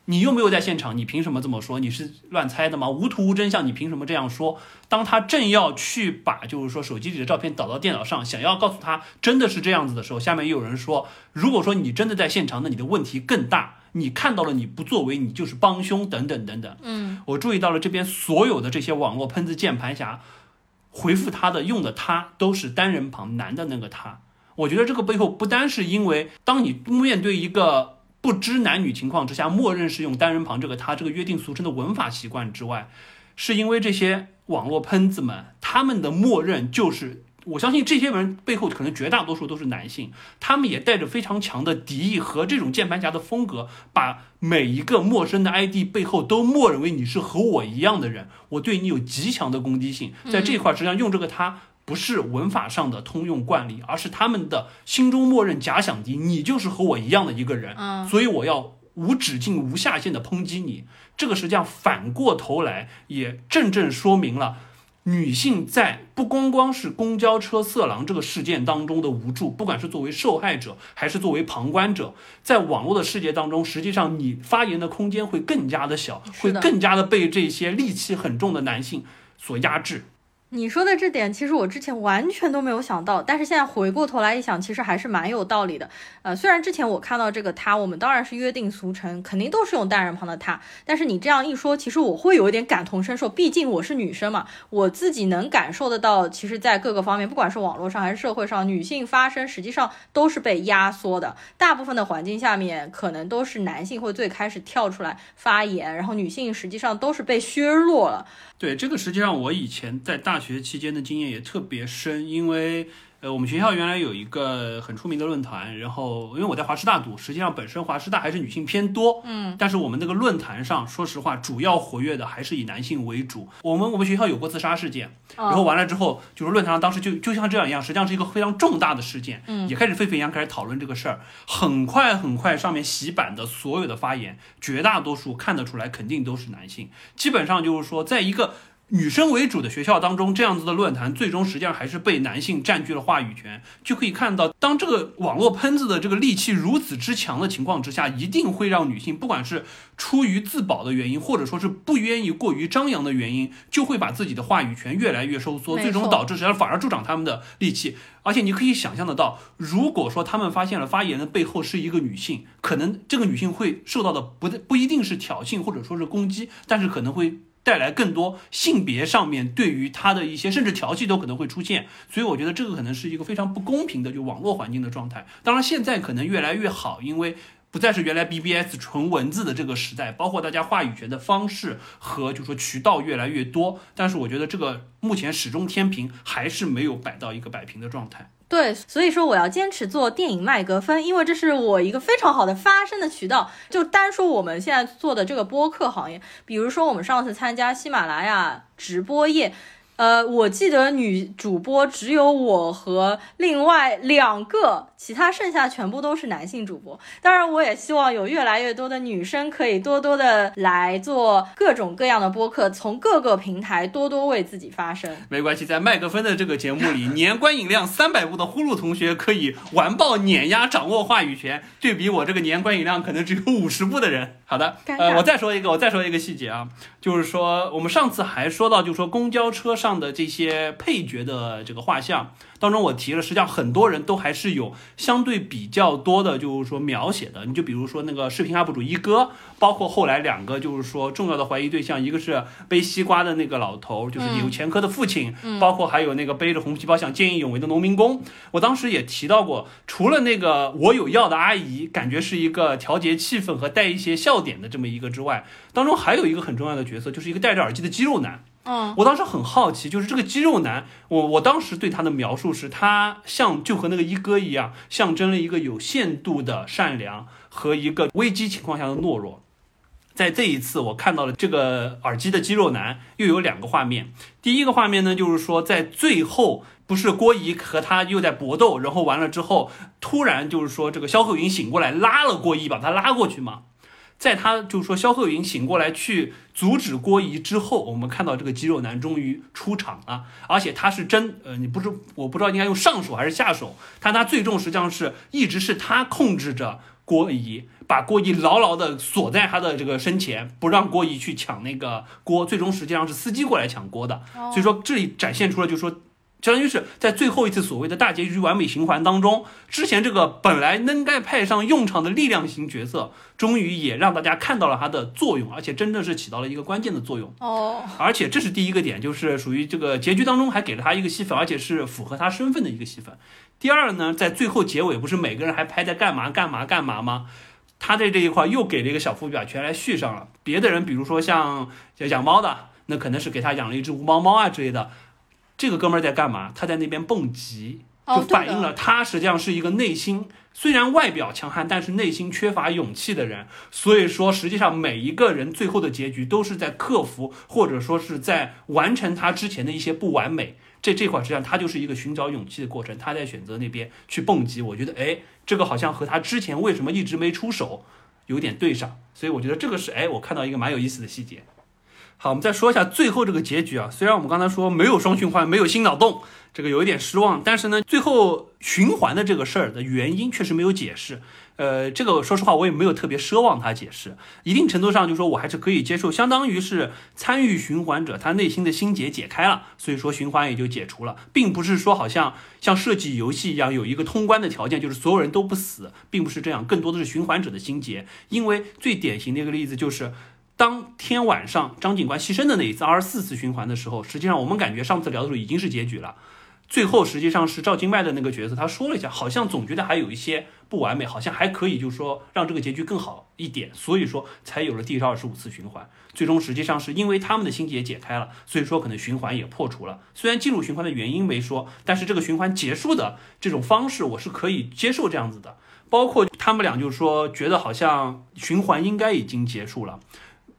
你又没有在现场，你凭什么这么说？你是乱猜的吗？无图无真相，你凭什么这样说？当他正要去把就是说手机里的照片导到电脑上，想要告诉他真的是这样子的时候，下面又有人说，如果说你真的在现场，那你的问题更大。你看到了，你不作为，你就是帮凶，等等等等。嗯，我注意到了这边所有的这些网络喷子键盘侠回复他的用的他都是单人旁男的那个他。我觉得这个背后不单是因为当你面对一个。不知男女情况之下，默认是用单人旁这个他这个约定俗成的文法习惯之外，是因为这些网络喷子们他们的默认就是，我相信这些人背后可能绝大多数都是男性，他们也带着非常强的敌意和这种键盘侠的风格，把每一个陌生的 ID 背后都默认为你是和我一样的人，我对你有极强的攻击性，在这块实际上用这个他。不是文法上的通用惯例，而是他们的心中默认假想敌，你就是和我一样的一个人，所以我要无止境、无下限的抨击你。这个实际上反过头来也正正说明了女性在不光光是公交车色狼这个事件当中的无助，不管是作为受害者还是作为旁观者，在网络的世界当中，实际上你发言的空间会更加的小，会更加的被这些戾气很重的男性所压制。你说的这点，其实我之前完全都没有想到，但是现在回过头来一想，其实还是蛮有道理的。呃，虽然之前我看到这个他，我们当然是约定俗成，肯定都是用单人旁的他，但是你这样一说，其实我会有一点感同身受，毕竟我是女生嘛，我自己能感受得到，其实，在各个方面，不管是网络上还是社会上，女性发声实际上都是被压缩的，大部分的环境下面，可能都是男性会最开始跳出来发言，然后女性实际上都是被削弱了。对这个，实际上我以前在大学期间的经验也特别深，因为。呃，我们学校原来有一个很出名的论坛，然后因为我在华师大读，实际上本身华师大还是女性偏多，嗯，但是我们那个论坛上，说实话，主要活跃的还是以男性为主。我们我们学校有过自杀事件，然后完了之后，就是论坛上当时就就像这样一样，实际上是一个非常重大的事件，嗯，也开始沸沸扬扬开始讨论这个事儿。很快很快，上面洗版的所有的发言，绝大多数看得出来肯定都是男性，基本上就是说，在一个。女生为主的学校当中，这样子的论坛，最终实际上还是被男性占据了话语权。就可以看到，当这个网络喷子的这个戾气如此之强的情况之下，一定会让女性，不管是出于自保的原因，或者说是不愿意过于张扬的原因，就会把自己的话语权越来越收缩，最终导致实际上反而助长他们的戾气。而且你可以想象得到，如果说他们发现了发言的背后是一个女性，可能这个女性会受到的不不一定是挑衅或者说是攻击，但是可能会。带来更多性别上面对于他的一些甚至调戏都可能会出现，所以我觉得这个可能是一个非常不公平的就网络环境的状态。当然现在可能越来越好，因为不再是原来 BBS 纯文字的这个时代，包括大家话语权的方式和就说渠道越来越多。但是我觉得这个目前始终天平还是没有摆到一个摆平的状态。对，所以说我要坚持做电影麦格芬，因为这是我一个非常好的发声的渠道。就单说我们现在做的这个播客行业，比如说我们上次参加喜马拉雅直播业。呃，我记得女主播只有我和另外两个，其他剩下全部都是男性主播。当然，我也希望有越来越多的女生可以多多的来做各种各样的播客，从各个平台多多为自己发声。没关系，在麦克风的这个节目里，年观影量三百部的呼噜同学可以完爆碾压，掌握话语权，对比我这个年观影量可能只有五十部的人。好的，呃，我再说一个，我再说一个细节啊，就是说我们上次还说到，就是说公交车上。上的这些配角的这个画像当中，我提了，实际上很多人都还是有相对比较多的，就是说描写的。你就比如说那个视频 UP 主一哥，包括后来两个就是说重要的怀疑对象，一个是背西瓜的那个老头，就是有前科的父亲，包括还有那个背着红皮包想见义勇为的农民工。我当时也提到过，除了那个我有药的阿姨，感觉是一个调节气氛和带一些笑点的这么一个之外，当中还有一个很重要的角色，就是一个戴着耳机的肌肉男。嗯，我当时很好奇，就是这个肌肉男，我我当时对他的描述是，他像就和那个一哥一样，象征了一个有限度的善良和一个危机情况下的懦弱。在这一次，我看到了这个耳机的肌肉男，又有两个画面。第一个画面呢，就是说在最后，不是郭姨和他又在搏斗，然后完了之后，突然就是说这个肖鹤云醒过来，拉了郭姨，把他拉过去嘛。在他就是说肖鹤云醒过来去阻止郭仪之后，我们看到这个肌肉男终于出场了，而且他是真呃，你不是我不知道应该用上手还是下手，但他最终实际上是一直是他控制着郭仪，把郭仪牢牢的锁在他的这个身前，不让郭仪去抢那个锅，最终实际上是司机过来抢锅的，所以说这里展现出了就是说。相当于是在最后一次所谓的大结局完美循环当中，之前这个本来能该派上用场的力量型角色，终于也让大家看到了它的作用，而且真正是起到了一个关键的作用哦。而且这是第一个点，就是属于这个结局当中还给了他一个戏份，而且是符合他身份的一个戏份。第二呢，在最后结尾不是每个人还拍在干嘛干嘛干嘛吗？他在这一块又给了一个小伏笔，把全来续上了。别的人比如说像养猫的，那可能是给他养了一只无毛猫啊之类的。这个哥们儿在干嘛？他在那边蹦极，就反映了他实际上是一个内心虽然外表强悍，但是内心缺乏勇气的人。所以说，实际上每一个人最后的结局都是在克服，或者说是在完成他之前的一些不完美。这这块实际上他就是一个寻找勇气的过程。他在选择那边去蹦极，我觉得，哎，这个好像和他之前为什么一直没出手有点对上。所以我觉得这个是，哎，我看到一个蛮有意思的细节。好，我们再说一下最后这个结局啊。虽然我们刚才说没有双循环，没有新脑洞，这个有一点失望，但是呢，最后循环的这个事儿的原因确实没有解释。呃，这个说实话，我也没有特别奢望他解释。一定程度上，就说我还是可以接受，相当于是参与循环者他内心的心结解开了，所以说循环也就解除了，并不是说好像像设计游戏一样有一个通关的条件，就是所有人都不死，并不是这样，更多的是循环者的心结。因为最典型的一个例子就是。当天晚上张警官牺牲的那一次二十四次循环的时候，实际上我们感觉上次聊的时候已经是结局了。最后实际上是赵金麦的那个角色，他说了一下，好像总觉得还有一些不完美，好像还可以，就是说让这个结局更好一点，所以说才有了第二十五次循环。最终实际上是因为他们的心结解开了，所以说可能循环也破除了。虽然进入循环的原因没说，但是这个循环结束的这种方式我是可以接受这样子的。包括他们俩就是说觉得好像循环应该已经结束了。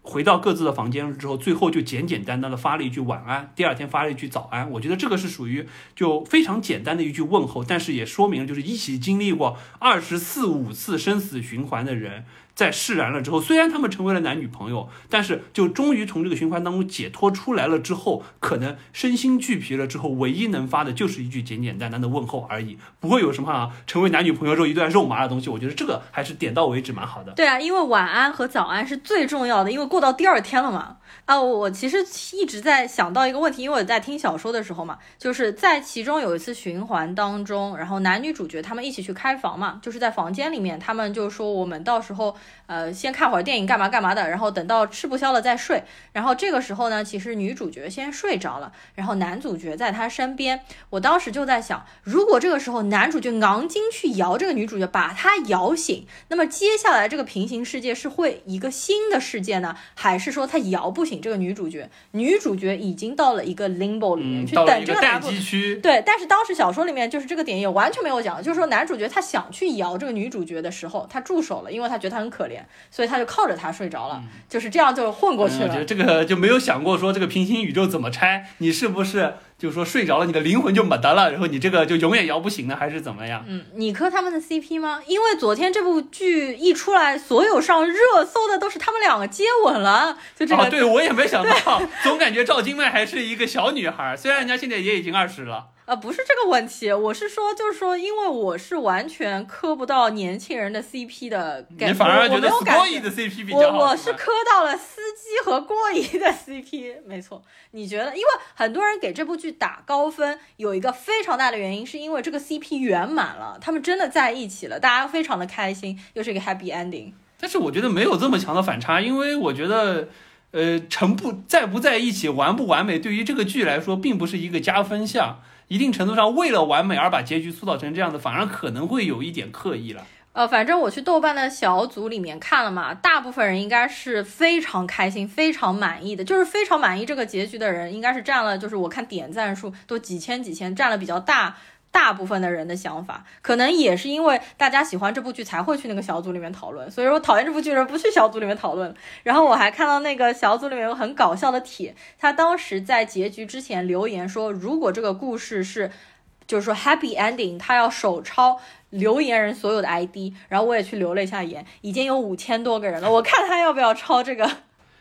回到各自的房间之后，最后就简简单单的发了一句晚安，第二天发了一句早安。我觉得这个是属于就非常简单的一句问候，但是也说明了就是一起经历过二十四五次生死循环的人，在释然了之后，虽然他们成为了男女朋友，但是就终于从这个循环当中解脱出来了之后，可能身心俱疲了之后，唯一能发的就是一句简简单单的问候而已，不会有什么啊成为男女朋友之后一段肉麻的东西。我觉得这个还是点到为止，蛮好的。对啊，因为晚安和早安是最重要的，因为过到第二天了嘛。啊，我其实一直在想到一个问题，因为我在听小说的时候嘛，就是在其中有一次循环当中，然后男女主角他们一起去开房嘛，就是在房间里面，他们就说我们到时候呃先看会儿电影干嘛干嘛的，然后等到吃不消了再睡。然后这个时候呢，其实女主角先睡着了，然后男主角在她身边。我当时就在想，如果这个时候男主角昂金去摇这个女主角，把她摇醒，那么接下来这个平行世界是会一个新的世界呢，还是说他摇不醒？这个女主角，女主角已经到了一个 limbo 里面去等这个待机区。对，但是当时小说里面就是这个点也完全没有讲，就是说男主角他想去摇这个女主角的时候，他住手了，因为他觉得她很可怜，所以他就靠着他睡着了，就是这样就混过去了。我觉得这个就没有想过说这个平行宇宙怎么拆，你是不是？就是说睡着了，你的灵魂就没得了，然后你这个就永远摇不醒呢，还是怎么样？嗯，你磕他们的 CP 吗？因为昨天这部剧一出来，所有上热搜的都是他们两个接吻了，就这个。对我也没想到，总感觉赵今麦还是一个小女孩，虽然人家现在也已经二十了。呃，不是这个问题，我是说，就是说，因为我是完全磕不到年轻人的 CP 的感觉，你反而觉得郭姨的 CP 比较好。我我是磕到了司机和郭姨的 CP，没错。你觉得？因为很多人给这部剧打高分，有一个非常大的原因，是因为这个 CP 圆满了，他们真的在一起了，大家非常的开心，又是一个 happy ending。但是我觉得没有这么强的反差，因为我觉得，呃，成不在不在一起，完不完美，对于这个剧来说，并不是一个加分项。一定程度上，为了完美而把结局塑造成这样子，反而可能会有一点刻意了。呃，反正我去豆瓣的小组里面看了嘛，大部分人应该是非常开心、非常满意的，就是非常满意这个结局的人，应该是占了，就是我看点赞数都几千几千，占了比较大。大部分的人的想法，可能也是因为大家喜欢这部剧才会去那个小组里面讨论，所以说讨厌这部剧的人不去小组里面讨论。然后我还看到那个小组里面有很搞笑的帖，他当时在结局之前留言说，如果这个故事是，就是说 happy ending，他要手抄留言人所有的 ID。然后我也去留了一下言，已经有五千多个人了，我看他要不要抄这个。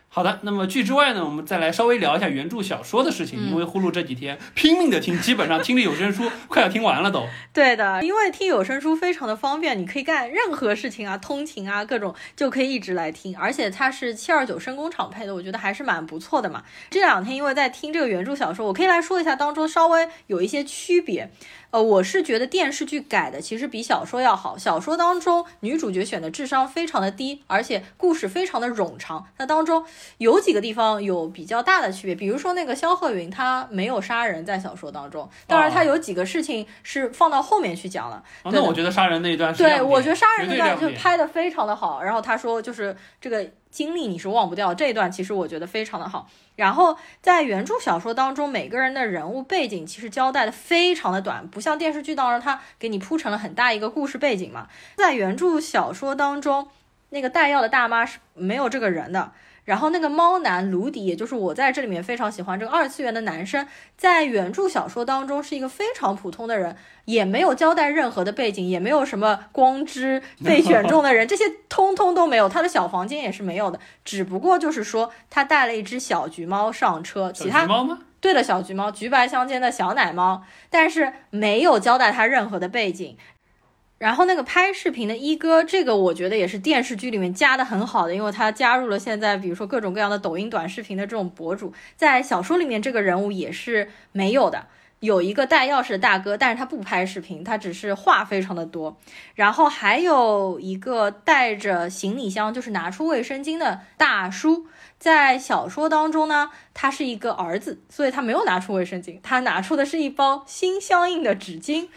好的，那么剧之外呢，我们再来稍微聊一下原著小说的事情。因为呼噜这几天拼命的听，基本上听力有声书快要听完了都。对的，因为听有声书非常的方便，你可以干任何事情啊，通勤啊，各种就可以一直来听。而且它是七二九声工厂配的，我觉得还是蛮不错的嘛。这两天因为在听这个原著小说，我可以来说一下当中稍微有一些区别。呃，我是觉得电视剧改的其实比小说要好。小说当中女主角选的智商非常的低，而且故事非常的冗长。那当中有几个地方有比较大的区别，比如说那个肖鹤云，他没有杀人，在小说当中。当然，他有几个事情是放到后面去讲了。那我觉得杀人那一段是，对我觉得杀人那段就拍的非常的好。然后他说，就是这个经历你是忘不掉这一段，其实我觉得非常的好。然后在原著小说当中，每个人的人物背景其实交代的非常的短，不像电视剧当中，他给你铺成了很大一个故事背景嘛。在原著小说当中，那个带药的大妈是没有这个人的。然后那个猫男卢迪，也就是我在这里面非常喜欢这个二次元的男生，在原著小说当中是一个非常普通的人，也没有交代任何的背景，也没有什么光之被选中的人，这些通通都没有，他的小房间也是没有的，只不过就是说他带了一只小橘猫上车，其他猫吗？对的，小橘猫，橘白相间的小奶猫，但是没有交代他任何的背景。然后那个拍视频的一哥，这个我觉得也是电视剧里面加的很好的，因为他加入了现在比如说各种各样的抖音短视频的这种博主，在小说里面这个人物也是没有的，有一个带钥匙的大哥，但是他不拍视频，他只是话非常的多。然后还有一个带着行李箱，就是拿出卫生巾的大叔，在小说当中呢，他是一个儿子，所以他没有拿出卫生巾，他拿出的是一包心相印的纸巾。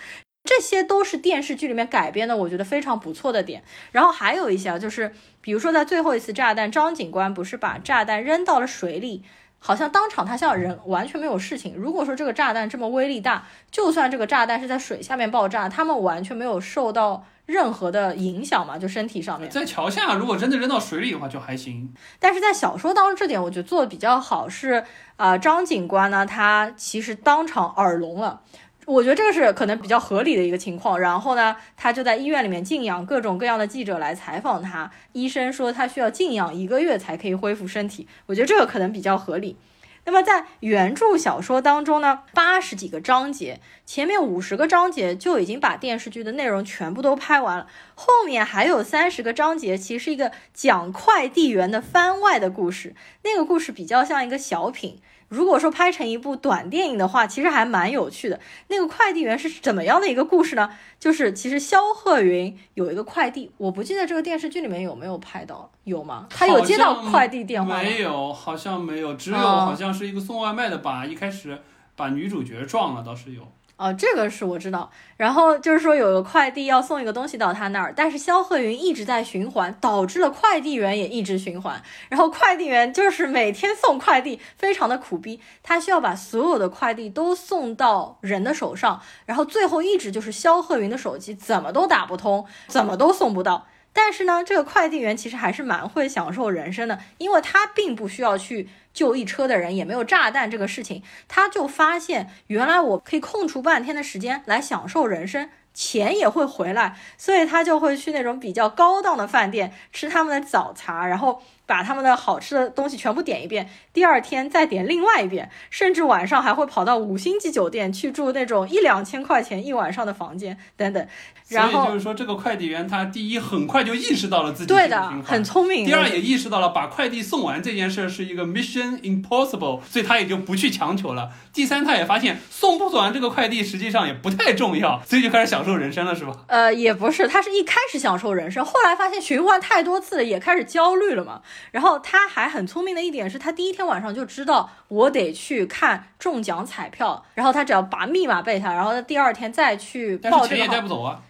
这些都是电视剧里面改编的，我觉得非常不错的点。然后还有一些啊，就是比如说在最后一次炸弹，张警官不是把炸弹扔到了水里，好像当场他像人完全没有事情。如果说这个炸弹这么威力大，就算这个炸弹是在水下面爆炸，他们完全没有受到任何的影响嘛，就身体上面。在桥下，如果真的扔到水里的话，就还行。但是在小说当中，这点我觉得做的比较好，是啊，张警官呢，他其实当场耳聋了。我觉得这个是可能比较合理的一个情况。然后呢，他就在医院里面静养，各种各样的记者来采访他。医生说他需要静养一个月才可以恢复身体。我觉得这个可能比较合理。那么在原著小说当中呢，八十几个章节，前面五十个章节就已经把电视剧的内容全部都拍完了，后面还有三十个章节，其实是一个讲快递员的番外的故事，那个故事比较像一个小品。如果说拍成一部短电影的话，其实还蛮有趣的。那个快递员是怎么样的一个故事呢？就是其实肖鹤云有一个快递，我不记得这个电视剧里面有没有拍到，有吗？他有接到快递电话没有，好像没有，只有好像是一个送外卖的吧一开始把女主角撞了，倒是有。哦，这个是我知道。然后就是说有个快递要送一个东西到他那儿，但是肖鹤云一直在循环，导致了快递员也一直循环。然后快递员就是每天送快递，非常的苦逼，他需要把所有的快递都送到人的手上，然后最后一直就是肖鹤云的手机怎么都打不通，怎么都送不到。但是呢，这个快递员其实还是蛮会享受人生的，因为他并不需要去救一车的人，也没有炸弹这个事情，他就发现原来我可以空出半天的时间来享受人生，钱也会回来，所以他就会去那种比较高档的饭店吃他们的早茶，然后。把他们的好吃的东西全部点一遍，第二天再点另外一遍，甚至晚上还会跑到五星级酒店去住那种一两千块钱一晚上的房间等等。所以就是说，这个快递员他第一很快就意识到了自己对的很聪明，第二也意识到了把快递送完这件事是一个 mission impossible，所以他也就不去强求了。第三，他也发现送不送完这个快递实际上也不太重要，所以就开始享受人生了，是吧？呃，也不是，他是一开始享受人生，后来发现循环太多次，也开始焦虑了嘛。然后他还很聪明的一点是，他第一天晚上就知道我得去看中奖彩票，然后他只要把密码背下来，然后他第二天再去报这个但是钱也带不走啊。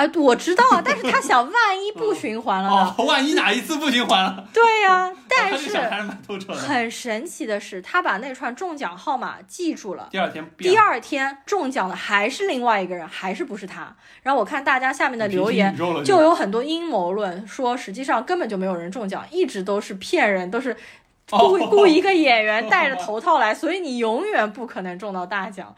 啊，我知道啊，但是他想，万一不循环了呢？哦，万一哪一次不循环了？对呀，但是很神奇的是，他把那串中奖号码记住了。第二天，第二天中奖的还是另外一个人，还是不是他？然后我看大家下面的留言，就有很多阴谋论，说实际上根本就没有人中奖，一直都是骗人，都是雇雇一个 演员戴着头套来，所以你永远不可能中到大奖。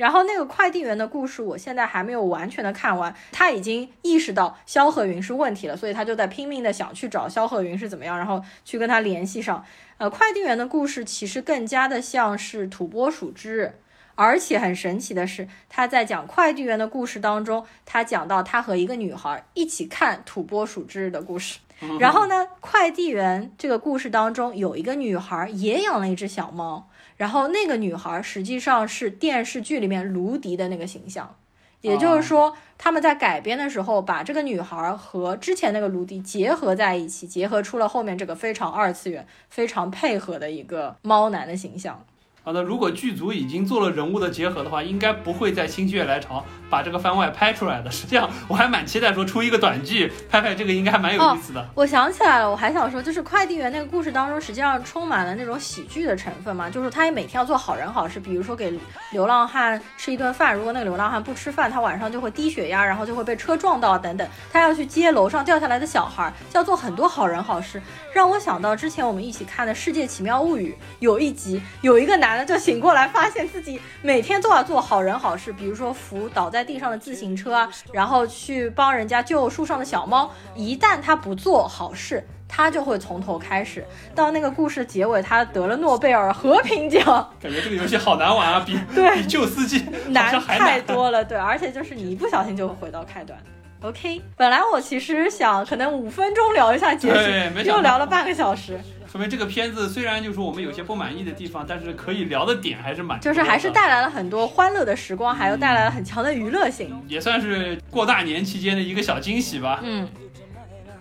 然后那个快递员的故事，我现在还没有完全的看完。他已经意识到肖鹤云是问题了，所以他就在拼命的想去找肖鹤云是怎么样，然后去跟他联系上。呃，快递员的故事其实更加的像是土拨鼠之日，而且很神奇的是，他在讲快递员的故事当中，他讲到他和一个女孩一起看土拨鼠之日的故事。然后呢，快递员这个故事当中有一个女孩也养了一只小猫。然后那个女孩实际上是电视剧里面卢迪的那个形象，也就是说他们在改编的时候把这个女孩和之前那个卢迪结合在一起，结合出了后面这个非常二次元、非常配合的一个猫男的形象。那，如果剧组已经做了人物的结合的话，应该不会在《心血来潮》把这个番外拍出来的。实际上，我还蛮期待说出一个短剧拍拍这个，应该还蛮有意思的。我想起来了，我还想说，就是快递员那个故事当中，实际上充满了那种喜剧的成分嘛。就是他也每天要做好人好事，比如说给流浪汉吃一顿饭，如果那个流浪汉不吃饭，他晚上就会低血压，然后就会被车撞到等等。他要去接楼上掉下来的小孩，就要做很多好人好事，让我想到之前我们一起看的《世界奇妙物语》，有一集有一个男。就醒过来，发现自己每天都要做好人好事，比如说扶倒在地上的自行车啊，然后去帮人家救树上的小猫。一旦他不做好事，他就会从头开始。到那个故事结尾，他得了诺贝尔和平奖。感觉这个游戏好难玩啊，比 对比救司机难太多了。对，而且就是你一不小心就会回到开端。OK，本来我其实想可能五分钟聊一下结局，又聊了半个小时。说明这个片子虽然就是我们有些不满意的地方，但是可以聊的点还是蛮，就是还是带来了很多欢乐的时光，还有带来了很强的娱乐性，也算是过大年期间的一个小惊喜吧。嗯，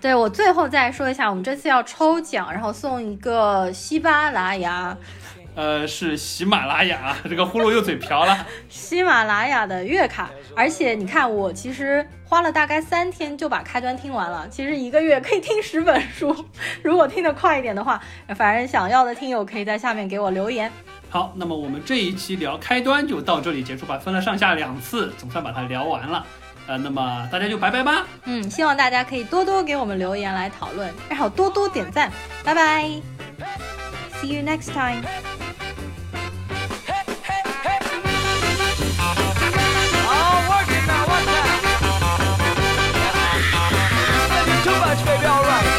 对我最后再说一下，我们这次要抽奖，然后送一个喜马拉雅。呃，是喜马拉雅，这个呼噜又嘴瓢了。喜马拉雅的月卡，而且你看，我其实花了大概三天就把开端听完了。其实一个月可以听十本书，如果听得快一点的话，反正想要的听友可以在下面给我留言。好，那么我们这一期聊开端就到这里结束吧，分了上下两次，总算把它聊完了。呃，那么大家就拜拜吧。嗯，希望大家可以多多给我们留言来讨论，然后多多点赞。拜拜，See you next time。却要软。